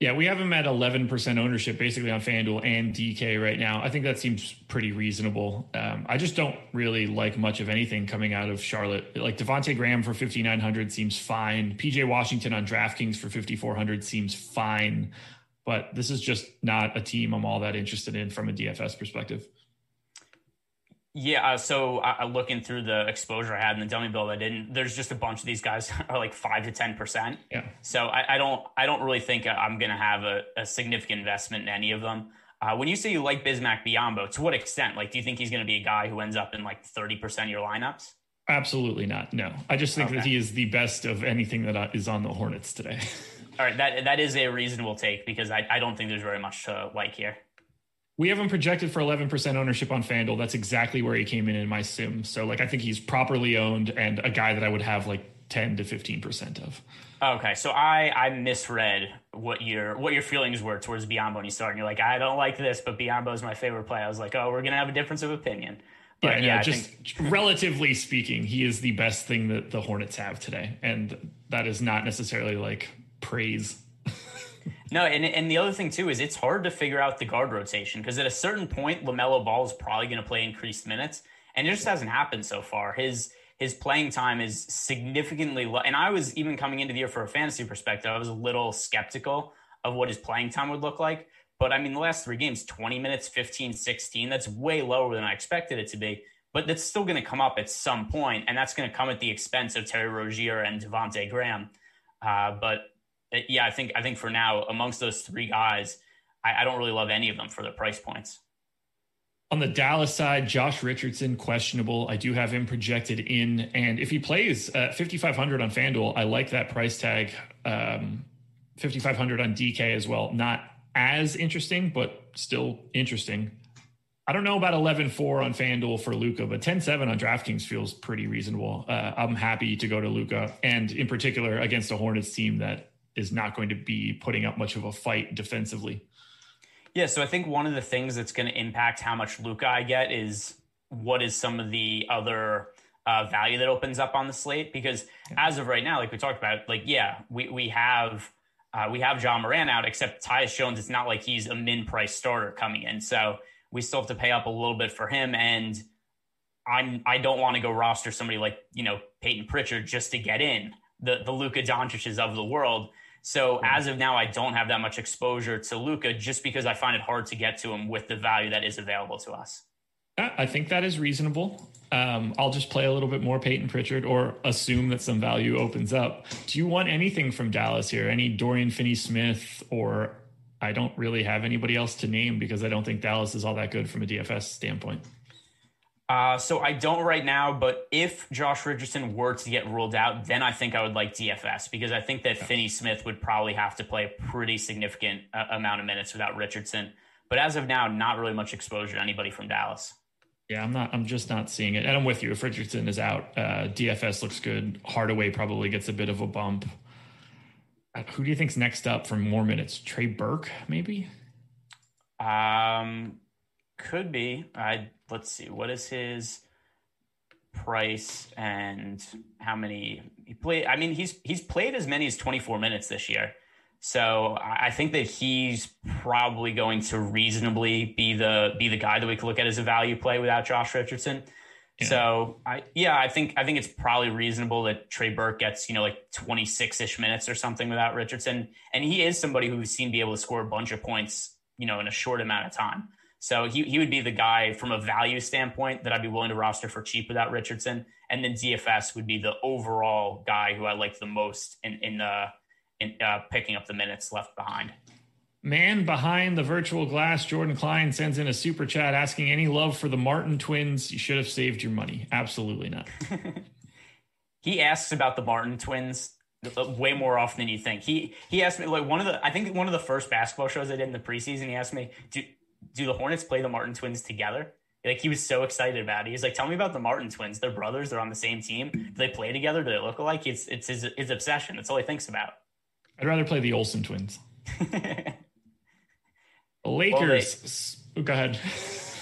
Yeah, we have him at 11% ownership basically on FanDuel and DK right now. I think that seems pretty reasonable. Um, I just don't really like much of anything coming out of Charlotte. Like Devonte Graham for 5,900 seems fine. PJ Washington on DraftKings for 5,400 seems fine. But this is just not a team I'm all that interested in from a DFS perspective. Yeah, uh, so uh, looking through the exposure I had in the dummy build, I didn't. There's just a bunch of these guys are like five to ten percent. Yeah. So I, I, don't, I don't really think I'm going to have a, a, significant investment in any of them. Uh, when you say you like Bismack Biyombo, to what extent? Like, do you think he's going to be a guy who ends up in like thirty percent of your lineups? Absolutely not. No, I just think okay. that he is the best of anything that uh, on the Hornets today. All right, that that is a reasonable take because I, I don't think there's very much to like here. We have him projected for 11% ownership on FanDuel. That's exactly where he came in in my sim. So, like, I think he's properly owned and a guy that I would have like 10 to 15% of. Okay, so I I misread what your what your feelings were towards Biyombo when you started. You're like, I don't like this, but Biyombo is my favorite play. I was like, oh, we're gonna have a difference of opinion. But yeah, yeah just think... relatively speaking, he is the best thing that the Hornets have today, and that is not necessarily like praise no, and and the other thing too is it's hard to figure out the guard rotation because at a certain point, Lamelo Ball is probably going to play increased minutes, and it just hasn't happened so far. His his playing time is significantly low, and I was even coming into the year for a fantasy perspective, I was a little skeptical of what his playing time would look like. But I mean, the last three games, 20 minutes, 15, 16, that's way lower than I expected it to be. But that's still going to come up at some point, and that's going to come at the expense of Terry Rozier and Devonte Graham. Uh, but yeah, I think I think for now, amongst those three guys, I, I don't really love any of them for their price points. On the Dallas side, Josh Richardson questionable. I do have him projected in, and if he plays at 5500 on FanDuel, I like that price tag. Um, 5500 on DK as well. Not as interesting, but still interesting. I don't know about 11-4 on FanDuel for Luka, but 10-7 on DraftKings feels pretty reasonable. Uh, I'm happy to go to Luka, and in particular against a Hornets team that is not going to be putting up much of a fight defensively. Yeah, so I think one of the things that's going to impact how much Luka I get is what is some of the other uh, value that opens up on the slate because yeah. as of right now, like we talked about, like yeah, we we have uh, we have Ja Morant out, except Tyus Jones. It's not like he's a min price starter coming in, so we still have to pay up a little bit for him. And I'm I don't want to go roster somebody like you know Payton Pritchard just to get in the the Luka Doncic's of the world. So as of now, I don't have that much exposure to Luka just because I find it hard to get to him with the value that is available to us. I think that is reasonable. Um, I'll just play a little bit more Payton Pritchard or assume that some value opens up. Do you want anything from Dallas here? Any Dorian Finney Smith or I don't really have anybody else to name because I don't think Dallas is all that good from a DFS standpoint. Uh, so I don't right now, but if Josh Richardson were to get ruled out, then I think I would like DFS because I think that Finney Smith would probably have to play a pretty significant uh, amount of minutes without Richardson. But as of now, not really much exposure to anybody from Dallas. Yeah, I'm not. I'm just not seeing it, and I'm with you. If Richardson is out, uh, DFS looks good. Hardaway probably gets a bit of a bump. Uh, who do you think's next up for more minutes? Trey Burke, maybe. Um, could be. I let's see. What is his price and how many he played? I mean, he's he's played as many as 24 minutes this year. So I think that he's probably going to reasonably be the be the guy that we could look at as a value play without Josh Richardson. Yeah. So I yeah, I think I think it's probably reasonable that Trey Burke gets, you know, like 26-ish minutes or something without Richardson. And he is somebody who's seen be able to score a bunch of points, you know, in a short amount of time. So he, he would be the guy from a value standpoint that I'd be willing to roster for cheap without Richardson. And then DFS would be the overall guy who I like the most in, in, uh, in uh, picking up the minutes left behind. Man behind the virtual glass, Jordan Klein sends in a super chat asking any love for the Martin twins. You should have saved your money. Absolutely not. he asks about the Martin twins uh, way more often than you think. He he asked me like one of the I think one of the first basketball shows I did in the preseason. He asked me, "Do do the Hornets play the Martin twins together? Like he was so excited about it. He's like, "Tell me about the Martin twins. They're brothers. They're on the same team. Do they play together? Do they look alike?" It's it's his, his obsession. That's all he thinks about. I'd rather play the Olsen twins. Lakers. Well, they, oh, go ahead.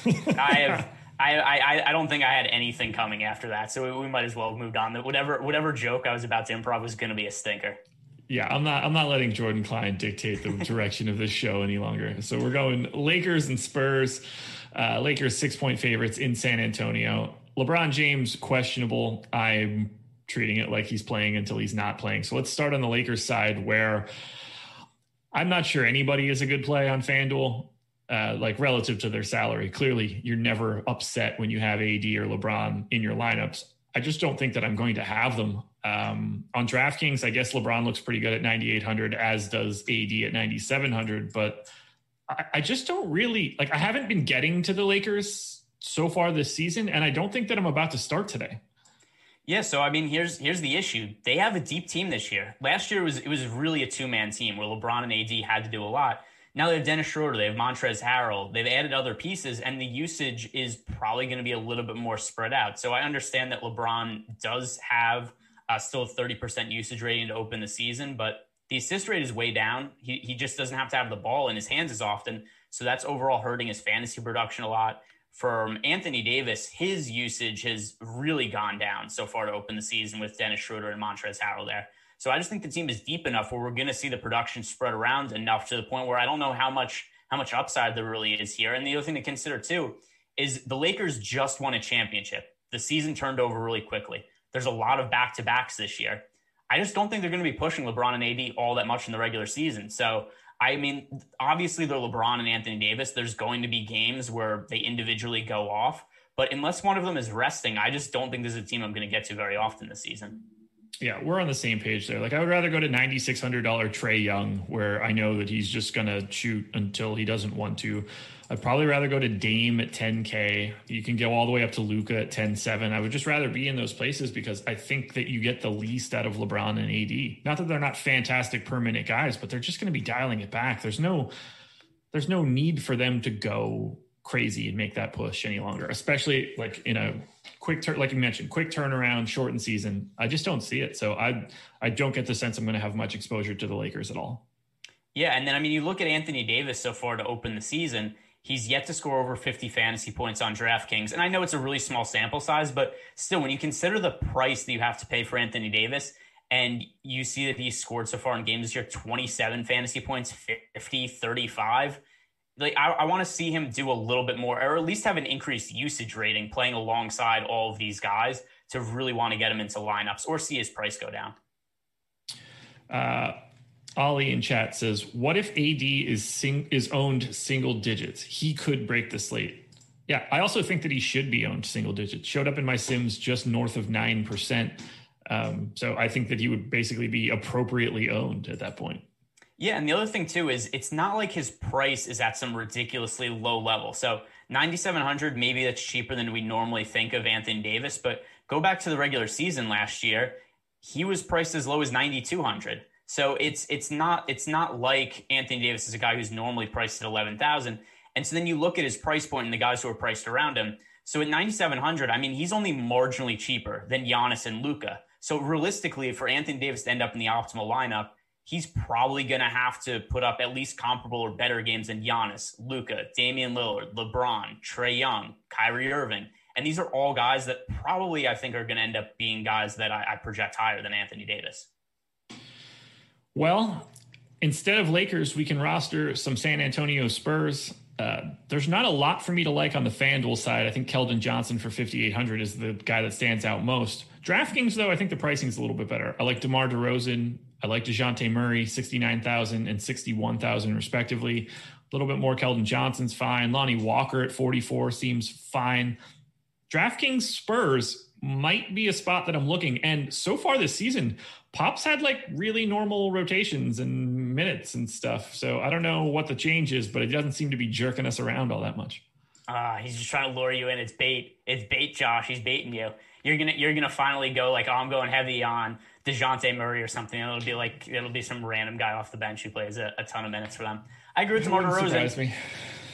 I have. I, I I don't think I had anything coming after that, so we, we might as well have moved on. That whatever whatever joke I was about to improv was going to be a stinker. Yeah, I'm not. I'm not letting Jordan Klein dictate the direction of this show any longer. So we're going Lakers and Spurs. Uh, Lakers six point favorites in San Antonio. LeBron James questionable. I'm treating it like he's playing until he's not playing. So let's start on the Lakers side, where I'm not sure anybody is a good play on FanDuel uh, like relative to their salary. Clearly, you're never upset when you have AD or LeBron in your lineups. I just don't think that I'm going to have them. Um, on DraftKings, I guess LeBron looks pretty good at 9,800, as does AD at 9,700. But I, I just don't really like, I haven't been getting to the Lakers so far this season, and I don't think that I'm about to start today. Yeah, so I mean, here's here's the issue. They have a deep team this year. Last year was it was really a two man team where LeBron and AD had to do a lot. Now they have Dennis Schroeder, they have Montrezl Harrell, they've added other pieces, and the usage is probably going to be a little bit more spread out. So I understand that LeBron does have uh, still a 30% usage rating to open the season, but the assist rate is way down. He, he just doesn't have to have the ball in his hands as often. So that's overall hurting his fantasy production a lot. From Anthony Davis, his usage has really gone down so far to open the season with Dennis Schroeder and Montrezl Harrell there. So I just think the team is deep enough where we're going to see the production spread around enough to the point where I don't know how much how much upside there really is here. And the other thing to consider too is the Lakers just won a championship. The season turned over really quickly. There's a lot of back to backs this year. I just don't think they're going to be pushing LeBron and AD all that much in the regular season. So I mean, obviously they're LeBron and Anthony Davis. There's going to be games where they individually go off. But unless one of them is resting, I just don't think this is a team I'm going to get to very often this season yeah, we're on the same page there. Like I would rather go to ninety six hundred dollar Trae Young, where I know that he's just gonna shoot until he doesn't want to. I'd probably rather go to Dame at ten k. You can go all the way up to Luka at ten seven. I would just rather be in those places because I think that you get the least out of LeBron and AD. Not that they're not fantastic permanent guys, but they're just to be dialing it back. There's no, there's no need for them to go crazy and make that push any longer, especially like in a quick turn, like you mentioned, quick turnaround, shortened season. I just don't see it. So I, I don't get the sense I'm going to have much exposure to the Lakers at all. Yeah. And then, I mean, you look at Anthony Davis so far to open the season, he's yet to score over 50 fantasy points on DraftKings. And I know it's a really small sample size, but still, when you consider the price that you have to pay for Anthony Davis, and you see that he's scored so far in games this year 27 fantasy points, 50, 35 like I, I want to see him do a little bit more, or at least have an increased usage rating playing alongside all of these guys to really want to get him into lineups or see his price go down. Uh, Ollie in chat says, "What if AD is sing- is owned single digits? He could break the slate." Yeah, I also think that he should be owned single digits. Showed up in my Sims just north of nine percent. Um, so I think that he would basically be appropriately owned at that point. Yeah, and the other thing too is it's not like his price is at some ridiculously low level. So 9700 maybe that's cheaper than we normally think of Anthony Davis, but go back to the regular season last year, he was priced as low as 9200. So it's it's not it's not like Anthony Davis is a guy who's normally priced at 11,000. And so then you look at his price point and the guys who are priced around him. So at 9700, I mean, he's only marginally cheaper than Giannis and Luka. So realistically, for Anthony Davis to end up in the optimal lineup, he's probably going to have to put up at least comparable or better games than Giannis, Luka, Damian Lillard, LeBron, Trae Young, Kyrie Irving. And these are all guys that probably I think are going to end up being guys that I, I project higher than Anthony Davis. Well, instead of Lakers, we can roster some San Antonio Spurs. Uh, there's not a lot for me to like on the FanDuel side. I think Keldon Johnson for 5,800 is the guy that stands out most. DraftKings, though, I think the pricing is a little bit better. I like DeMar DeRozan I like DeJounte Murray, 69,000 and 61,000 respectively. A little bit more Keldon Johnson's fine. Lonnie Walker at 44 seems fine. DraftKings Spurs might be a spot that I'm looking. And so far this season, Pop's had like really normal rotations and minutes and stuff. So I don't know what the change is, but it doesn't seem to be jerking us around all that much. Uh, he's just trying to lure you in. It's bait. It's bait, Josh. He's baiting you. You're gonna you're gonna finally go like, oh, I'm going heavy on Dejounte Murray or something. It'll be like it'll be some random guy off the bench who plays a, a ton of minutes for them. I agree with DeMar DeRozan.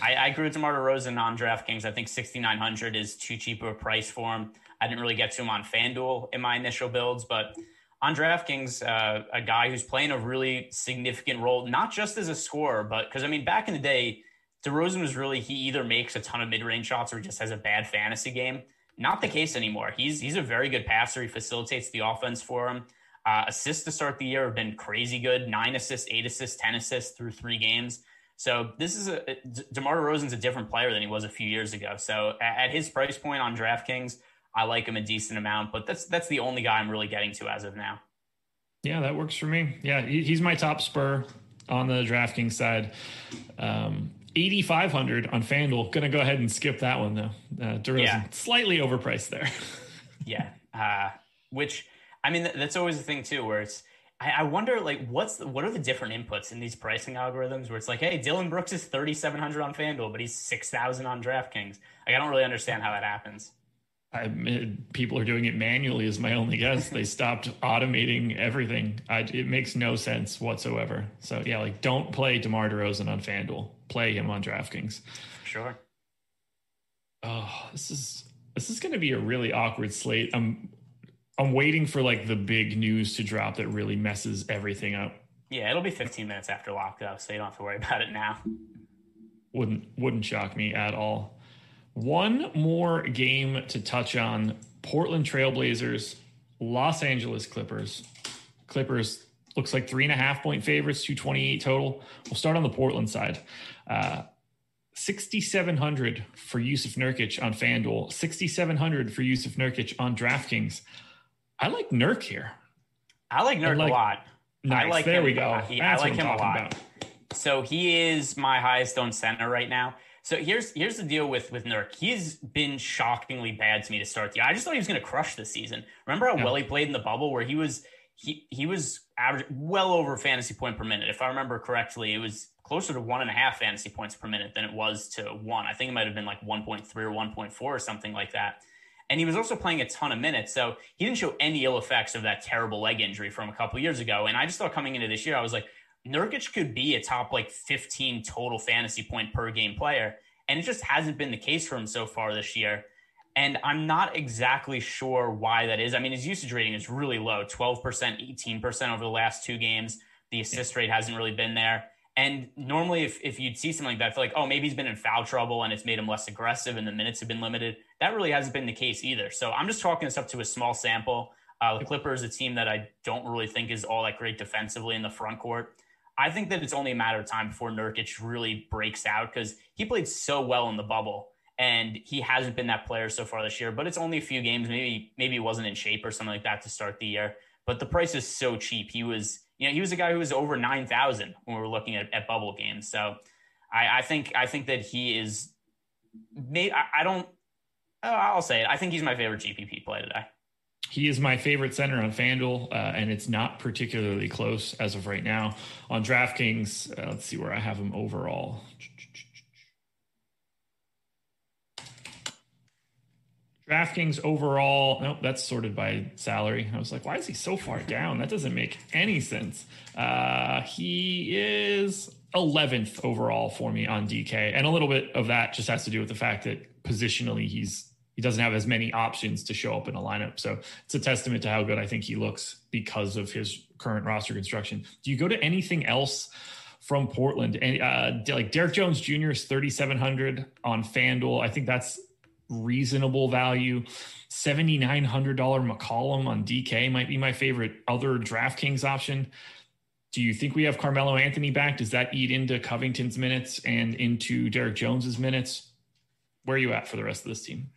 I, I grew DeMar DeRozan on DraftKings. I think 6,900 is too cheap of a price for him. I didn't really get to him on FanDuel in my initial builds, but on DraftKings, uh, a guy who's playing a really significant role, not just as a scorer, but because I mean, back in the day, DeRozan was really he either makes a ton of mid-range shots or he just has a bad fantasy game. Not the case anymore. He's he's a very good passer. He facilitates the offense for him. Uh, assists to start the year have been crazy good. Nine assists, eight assists, ten assists through three games. So this is a DeMar DeRozan's a different player than he was a few years ago. So at, at his price point on DraftKings, I like him a decent amount, but that's that's the only guy I'm really getting to as of now. Yeah, that works for me. Yeah, he's my top spur on the DraftKings side. Um, 8,500 on FanDuel. Going to go ahead and skip that one, though. Uh, DeRozan, yeah. slightly overpriced there. yeah. Uh, which, I mean, that's always the thing, too, where it's, I, I wonder, like, what's the, what are the different inputs in these pricing algorithms where it's like, hey, Dillon Brooks is 3,700 on FanDuel, but he's 6,000 on DraftKings. Like, I don't really understand how that happens. I, people are doing it manually is my only guess. they stopped automating everything. I, it makes no sense whatsoever. So yeah, like don't play DeMar DeRozan on FanDuel. Play him on DraftKings. Sure. Oh, this is this is going to be a really awkward slate. I'm I'm waiting for like the big news to drop that really messes everything up. Yeah, it'll be 15 minutes after lock though, so you don't have to worry about it now. Wouldn't wouldn't shock me at all. One more game to touch on Portland Trailblazers, Los Angeles Clippers. Clippers looks like three and a half point favorites, 228 total. We'll start on the Portland side. Uh, 6,700 for Jusuf Nurkic on FanDuel, 6,700 for Jusuf Nurkic on DraftKings. I like Nurk here. I like Nurk like, a lot. Nice. I like there him, we go. I like him a lot. About. So he is my highest owned center right now. So here's here's the deal with with Nurk. He's been shockingly bad to me to start the year. I just thought he was going to crush this season. Remember how yeah. well he played in the bubble, where he was he he was average well over fantasy point per minute. If I remember correctly, it was closer to one and a half fantasy points per minute than it was to one. I think it might have been like 1.3 or 1.4 or something like that. And he was also playing a ton of minutes. So he didn't show any ill effects of that terrible leg injury from a couple years ago. And I just thought coming into this year, I was like, Nurkic could be a top like 15 total fantasy point per game player. And it just hasn't been the case for him so far this year. And I'm not exactly sure why that is. I mean, his usage rating is really low 12%, 18% over the last two games. The assist rate hasn't really been there. And normally, if, if you'd see something like that, I feel like, oh, maybe he's been in foul trouble and it's made him less aggressive and the minutes have been limited. That really hasn't been the case either. So I'm just talking this up to a small sample. Uh, the Clippers, a team that I don't really think is all that great defensively in the front court. I think that it's only a matter of time before Nurkic really breaks out because he played so well in the bubble and he hasn't been that player so far this year. But it's only a few games. Maybe maybe he wasn't in shape or something like that to start the year. But the price is so cheap. He was you know he was a guy who was over nine thousand when we were looking at, at bubble games. So I, I think I think that he is. May I, I don't. Oh, I'll say it. I think he's my favorite GPP play today. He is my favorite center on FanDuel, uh, and it's not particularly close as of right now. On DraftKings, uh, let's see where I have him overall. DraftKings overall, nope, that's sorted by salary. I was like, why is he so far down? That doesn't make any sense. Uh, he is 11th overall for me on DK. And a little bit of that just has to do with the fact that positionally he's he doesn't have as many options to show up in a lineup. So it's a testament to how good I think he looks because of his current roster construction. Do you go to anything else from Portland? And uh, like Derrick Jones Jr. is 3,700 on FanDuel. I think that's reasonable value. $7,900 McCollum on DK might be my favorite other DraftKings option. Do you think we have Carmelo Anthony back? Does that eat into Covington's minutes and into Derrick Jones's minutes? Where are you at for the rest of this team?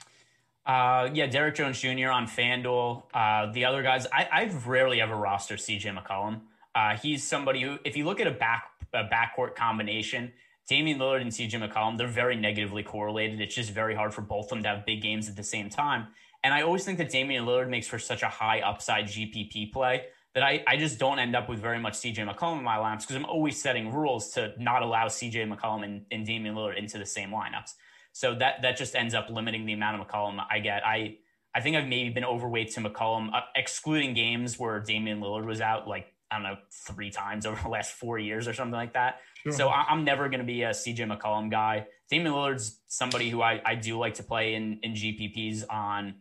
Uh, yeah, Derrick Jones Jr. on FanDuel. Uh, the other guys, I, I've rarely ever rostered CJ McCollum. Uh, he's somebody who, if you look at a back a backcourt combination, Damian Lillard and CJ McCollum, they're very negatively correlated. It's just very hard for both of them to have big games at the same time. And I always think that Damian Lillard makes for such a high upside GPP play that I, I just don't end up with very much CJ McCollum in my lineups because I'm always setting rules to not allow CJ McCollum and, and Damian Lillard into the same lineups. So that that just ends up limiting the amount of McCollum I get. I I think I've maybe been overweight to McCollum, uh, excluding games where Damian Lillard was out, like I don't know, three times over the last four years or something like that. Sure. So I, am never going to be a CJ McCollum guy. Damian Lillard's somebody who I, I do like to play in, in GPPs on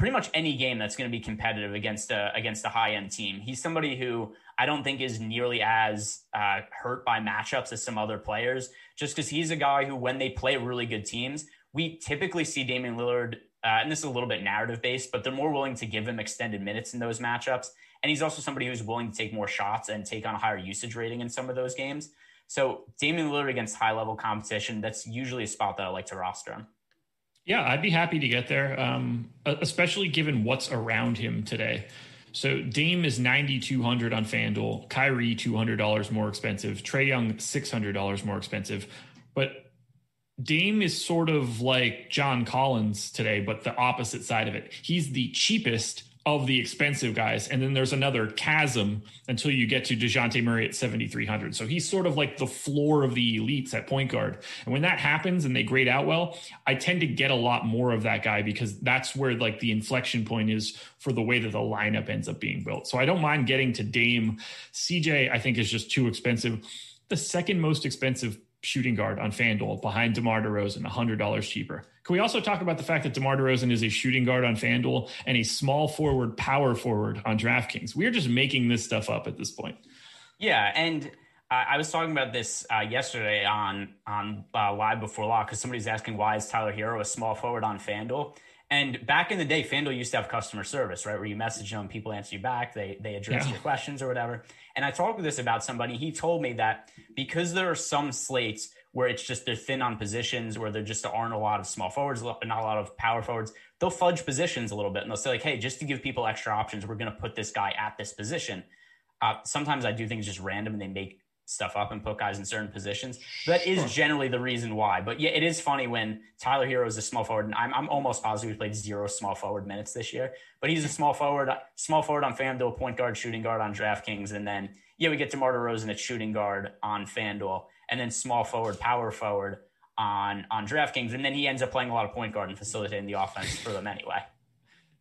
pretty much any game that's going to be competitive against a against a high end team. He's somebody who I don't think is nearly as uh, hurt by matchups as some other players, just because he's a guy who, when they play really good teams, we typically see Damian Lillard, uh, and this is a little bit narrative based, but they're more willing to give him extended minutes in those matchups. And he's also somebody who's willing to take more shots and take on a higher usage rating in some of those games. So Damian Lillard against high level competition, that's usually a spot that I like to roster him. Yeah, I'd be happy to get there, um, especially given what's around him today. So Dame is 9,200 on FanDuel, Kyrie $200 more expensive, Trae Young $600 more expensive. But Dame is sort of like John Collins today, but the opposite side of it. He's the cheapest of the expensive guys. And then there's another chasm until you get to DeJounte Murray at 7,300. So he's sort of like the floor of the elites at point guard. And when that happens and they grade out well, I tend to get a lot more of that guy because that's where like the inflection point is for the way that the lineup ends up being built. So I don't mind getting to Dame. CJ, I think, is just too expensive. The second most expensive shooting guard on FanDuel behind DeMar DeRozan, $100 cheaper. Can we also talk about the fact that DeMar DeRozan is a shooting guard on FanDuel and a small forward, power forward on DraftKings? We're just making this stuff up at this point. Yeah. And I was talking about this uh, yesterday on on uh, Live Before Lock because somebody's asking why is Tyler Herro a small forward on FanDuel? And back in the day, FanDuel used to have customer service, right? Where you message them, people answer you back, they they address yeah. your questions or whatever. And I talked with this about somebody. He told me that because there are some slates where it's just they're thin on positions, where there just aren't a lot of small forwards, and not a lot of power forwards, they'll fudge positions a little bit and they'll say like, hey, just to give people extra options, we're going to put this guy at this position. Uh, sometimes I do things just random and they make stuff up and put guys in certain positions. That is generally the reason why. But yeah, it is funny when Tyler Herro is a small forward, and I'm, I'm almost positive he played zero small forward minutes this year. But he's a small forward, small forward on FanDuel, point guard, shooting guard on DraftKings, and then yeah, we get DeMar DeRozan at shooting guard on FanDuel, and then small forward, power forward on on DraftKings, and then he ends up playing a lot of point guard and facilitating the offense for them anyway.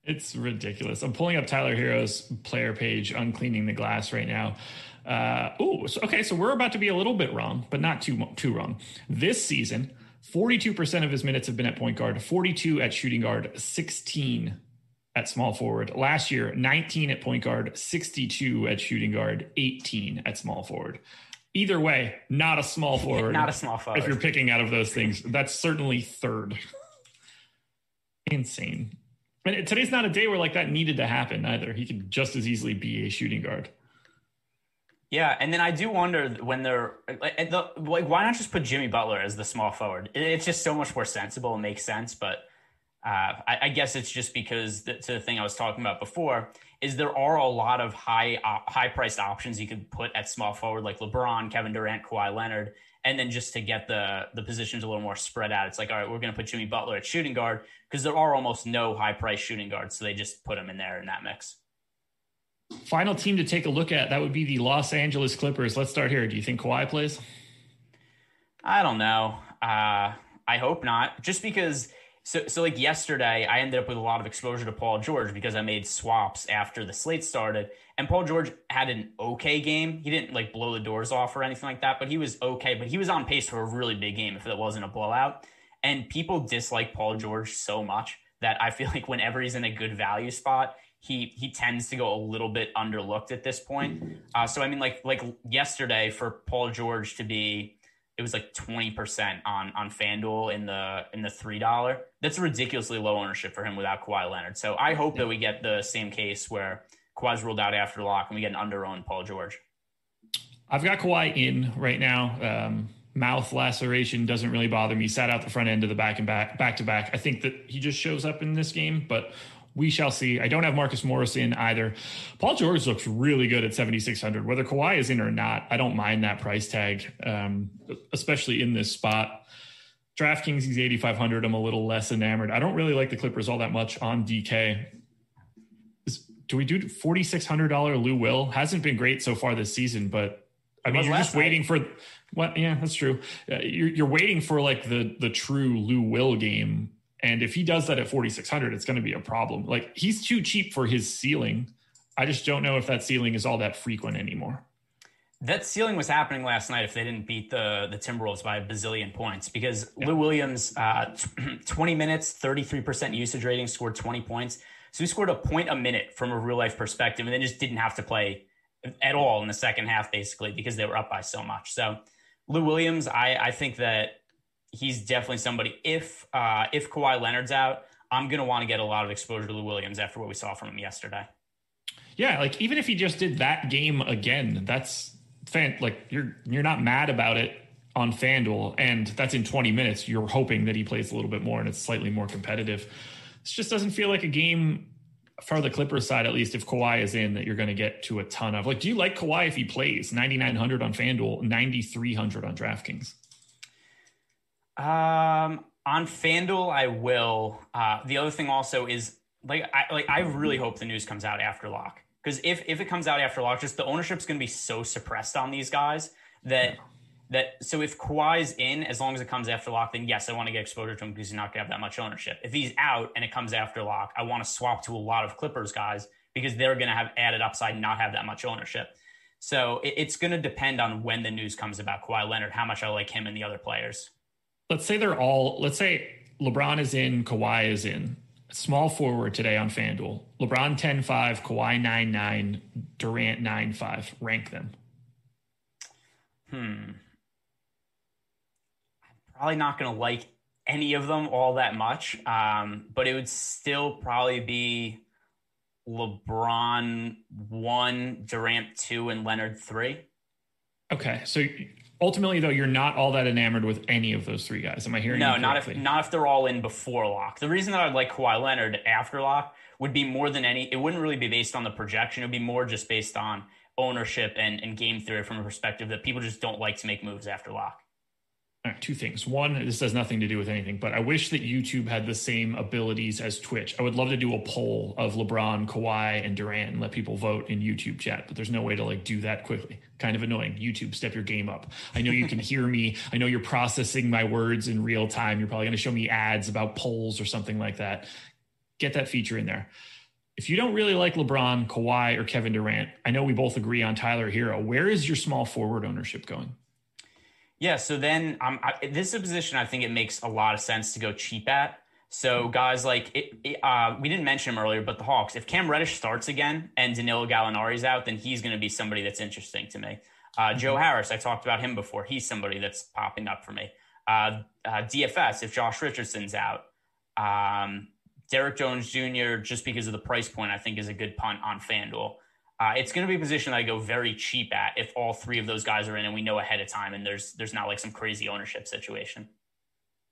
It's ridiculous. I'm pulling up Tyler Herro's player page, uncleaning the glass right now. Uh, oh, so, okay. So we're about to be a little bit wrong, but not too too wrong. This season, 42% of his minutes have been at point guard, 42 at shooting guard, 16 at small forward. Last year, 19 at point guard, 62 at shooting guard, 18 at small forward. Either way, not a small forward. not a small forward. If you're picking out of those things, that's certainly third. Insane. And today's not a day where like that needed to happen either. He could just as easily be a shooting guard. Yeah, and then I do wonder when they're like, the, like, why not just put Jimmy Butler as the small forward? It's just so much more sensible and makes sense. But uh, I, I, guess it's just because the, to the thing I was talking about before is there are a lot of high uh, high priced options you could put at small forward like LeBron, Kevin Durant, Kawhi Leonard, and then just to get the the positions a little more spread out, it's like all right, we're going to put Jimmy Butler at shooting guard because there are almost no high price shooting guards, so they just put him in there in that mix. Final team to take a look at that would be the Los Angeles Clippers. Let's start here. Do you think Kawhi plays? I don't know. Uh, I hope not. Just because. So, so like yesterday, I ended up with a lot of exposure to Paul George because I made swaps after the slate started, and Paul George had an okay game. He didn't like blow the doors off or anything like that, but he was okay. But he was on pace for a really big game if it wasn't a blowout. And people dislike Paul George so much that I feel like whenever he's in a good value spot, he he tends to go a little bit underlooked at this point. Uh, so I mean, like like yesterday for Paul George to be, it was like twenty percent on on FanDuel in the in the three dollar. That's ridiculously low ownership for him without Kawhi Leonard. So I hope that we get the same case where Kawhi's ruled out after lock and we get an under owned Paul George. I've got Kawhi in right now. Um, mouth laceration doesn't really bother me. Sat out the front end of the back and back back to back. I think that he just shows up in this game, but we shall see. I don't have Marcus Morris in either. Paul George looks really good at 7,600. Whether Kawhi is in or not, I don't mind that price tag, um, especially in this spot. DraftKings, he's 8,500. I'm a little less enamored. I don't really like the Clippers all that much on DK. Is, do we do $4,600 Lou Will? Hasn't been great so far this season, but I mean, you're just waiting night. for what? Yeah, that's true. Uh, you're, you're waiting for like the the true Lou Will game and if he does that at 4,600, it's going to be a problem. Like he's too cheap for his ceiling. I just don't know if that ceiling is all that frequent anymore. that ceiling was happening last night if they didn't beat the the Timberwolves by a bazillion points because yeah. Lou Williams, uh, 20 minutes, 33% usage rating, scored 20 points. So he scored a point a minute from a real life perspective and then just didn't have to play at all in the second half, basically, because they were up by so much. So Lou Williams, I, I think that he's definitely somebody. If uh, if Kawhi Leonard's out, I'm going to want to get a lot of exposure to Lou Williams after what we saw from him yesterday. Yeah, like even if he just did that game again, that's fan like you're you're not mad about it on FanDuel, and that's in 20 minutes. You're hoping that he plays a little bit more and it's slightly more competitive. This just doesn't feel like a game for the Clippers side, at least if Kawhi is in, that you're going to get to a ton of. Like, do you like Kawhi if he plays 9,900 on FanDuel, 9,300 on DraftKings? Um, on FanDuel, I will. Uh, the other thing also is like I like I really hope the news comes out after lock because if if it comes out after lock, just the ownership's going to be so suppressed on these guys that. Yeah. That so if Kawhi's in, as long as it comes after lock, then yes, I want to get exposure to him because he's not gonna have that much ownership. If he's out and it comes after lock, I want to swap to a lot of Clippers guys because they're gonna have added upside and not have that much ownership. So it, it's gonna depend on when the news comes about Kawhi Leonard, how much I like him and the other players. Let's say they're all. Let's say LeBron is in, Kawhi is in small forward today on FanDuel. LeBron 10 5, Kawhi 9 9, Durant 9 5. Rank them. Hmm. I'm probably not going to like any of them all that much, um, but it would still probably be LeBron 1, Durant 2, and Leonard 3. Okay. So ultimately though you're not all that enamored with any of those three guys. Am i hearing you? no not if not if they're all in before lock the reason that i'd like Kawhi leonard after lock would be more than any it wouldn't really be based on the projection. It would be more just based on ownership and, and game theory from a perspective that people just don't like to make moves after lock Uh, two things. One, this has nothing to do with anything, but I wish that YouTube had the same abilities as Twitch. I would love to do a poll of LeBron, Kawhi, and Durant and let people vote in YouTube chat, but there's no way to like do that quickly. Kind of annoying. YouTube, step your game up. I know you can hear me. I know you're processing my words in real time. You're probably going to show me ads about polls or something like that. Get that feature in there. If you don't really like LeBron, Kawhi, or Kevin Durant, I know we both agree on Tyler Herro. Where is your small forward ownership going? Yeah, so then um, I, this is a position I think it makes a lot of sense to go cheap at. So guys like it, it, uh, we didn't mention him earlier, but the Hawks. If Cam Reddish starts again and Danilo Gallinari's out, then he's going to be somebody that's interesting to me. Uh, Joe mm-hmm. Harris, I talked about him before. He's somebody that's popping up for me. Uh, uh DFS, if Josh Richardson's out, um, Derrick Jones Jr. Just because of the price point, I think is a good punt on FanDuel. Uh, it's going to be a position that I go very cheap at if all three of those guys are in and we know ahead of time and there's there's not like some crazy ownership situation.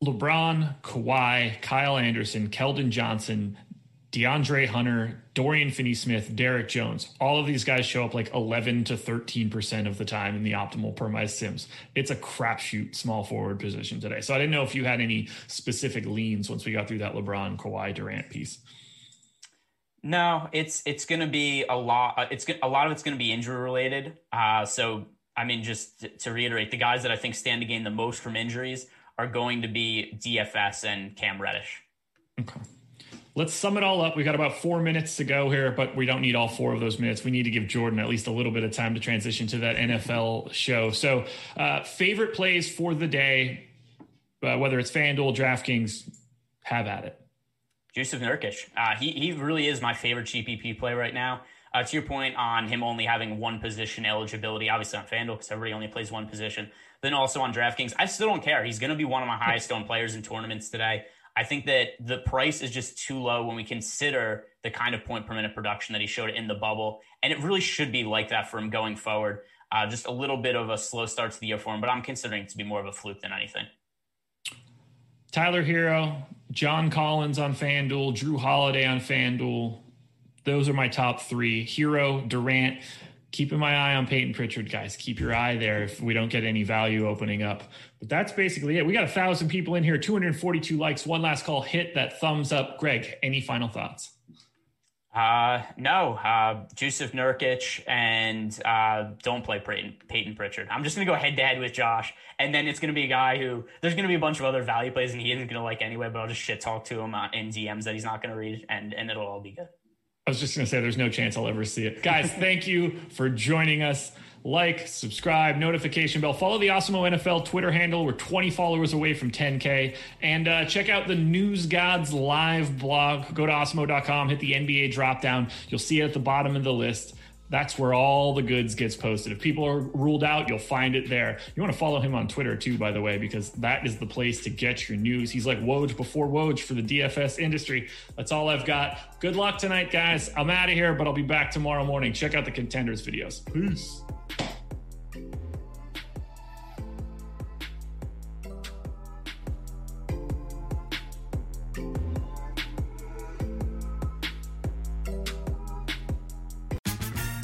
LeBron, Kawhi, Kyle Anderson, Keldon Johnson, DeAndre Hunter, Dorian Finney Smith, Derrick Jones. All of these guys show up like 11 to 13% of the time in the optimal per my sims. It's a crapshoot small forward position today. So I didn't know if you had any specific leans once we got through that LeBron, Kawhi, Durant piece. No, it's it's going to be a lot. Uh, it's a lot of it's going to be injury related. Uh, so I mean, just to, to reiterate, the guys that I think stand to gain the most from injuries are going to be DFS and Cam Reddish. Okay. Let's sum it all up. We got about four minutes to go here, but we don't need all four of those minutes. We need to give Jordan at least a little bit of time to transition to that NFL show. So, uh, favorite plays for the day, uh, whether it's FanDuel, DraftKings, have at it. Jusuf Nurkic. Uh, he, he really is my favorite GPP play right now. Uh, to your point on him only having one position eligibility, obviously on FanDuel because everybody only plays one position. Then also on DraftKings, I still don't care. He's going to be one of my highest owned players in tournaments today. I think that the price is just too low when we consider the kind of point per minute production that he showed in the bubble. And it really should be like that for him going forward. Uh, just a little bit of a slow start to the year for him, but I'm considering it to be more of a fluke than anything. Tyler Herro, John Collins on FanDuel, Jrue Holiday on FanDuel. Those are my top three. Herro, Durant. Keeping my eye on Payton Pritchard, guys. Keep your eye there if we don't get any value opening up. But that's basically it. We got a thousand people in here, 242 likes. One last call. Hit that thumbs up. Greg, any final thoughts? Uh, no, uh, Jusuf Nurkic and uh, don't play Peyton, Payton Pritchard. I'm just going to go head to head with Josh. And then it's going to be a guy who there's going to be a bunch of other value plays and he isn't going to like anyway, but I'll just shit talk to him uh, in DMs that he's not going to read and, and it'll all be good. I was just going to say there's no chance I'll ever see it. Guys, thank you for joining us. Like, subscribe, notification bell. Follow the Awesemo NFL Twitter handle. We're 20 followers away from 10K. And uh, check out the News Gods live blog. Go to awesemo.com, hit the NBA drop down. You'll see it at the bottom of the list. That's where all the goods gets posted. If people are ruled out, you'll find it there. You want to follow him on Twitter too, by the way, because that is the place to get your news. He's like Woj before Woj for the DFS industry. That's all I've got. Good luck tonight, guys. I'm out of here, but I'll be back tomorrow morning. Check out the contenders videos. Peace.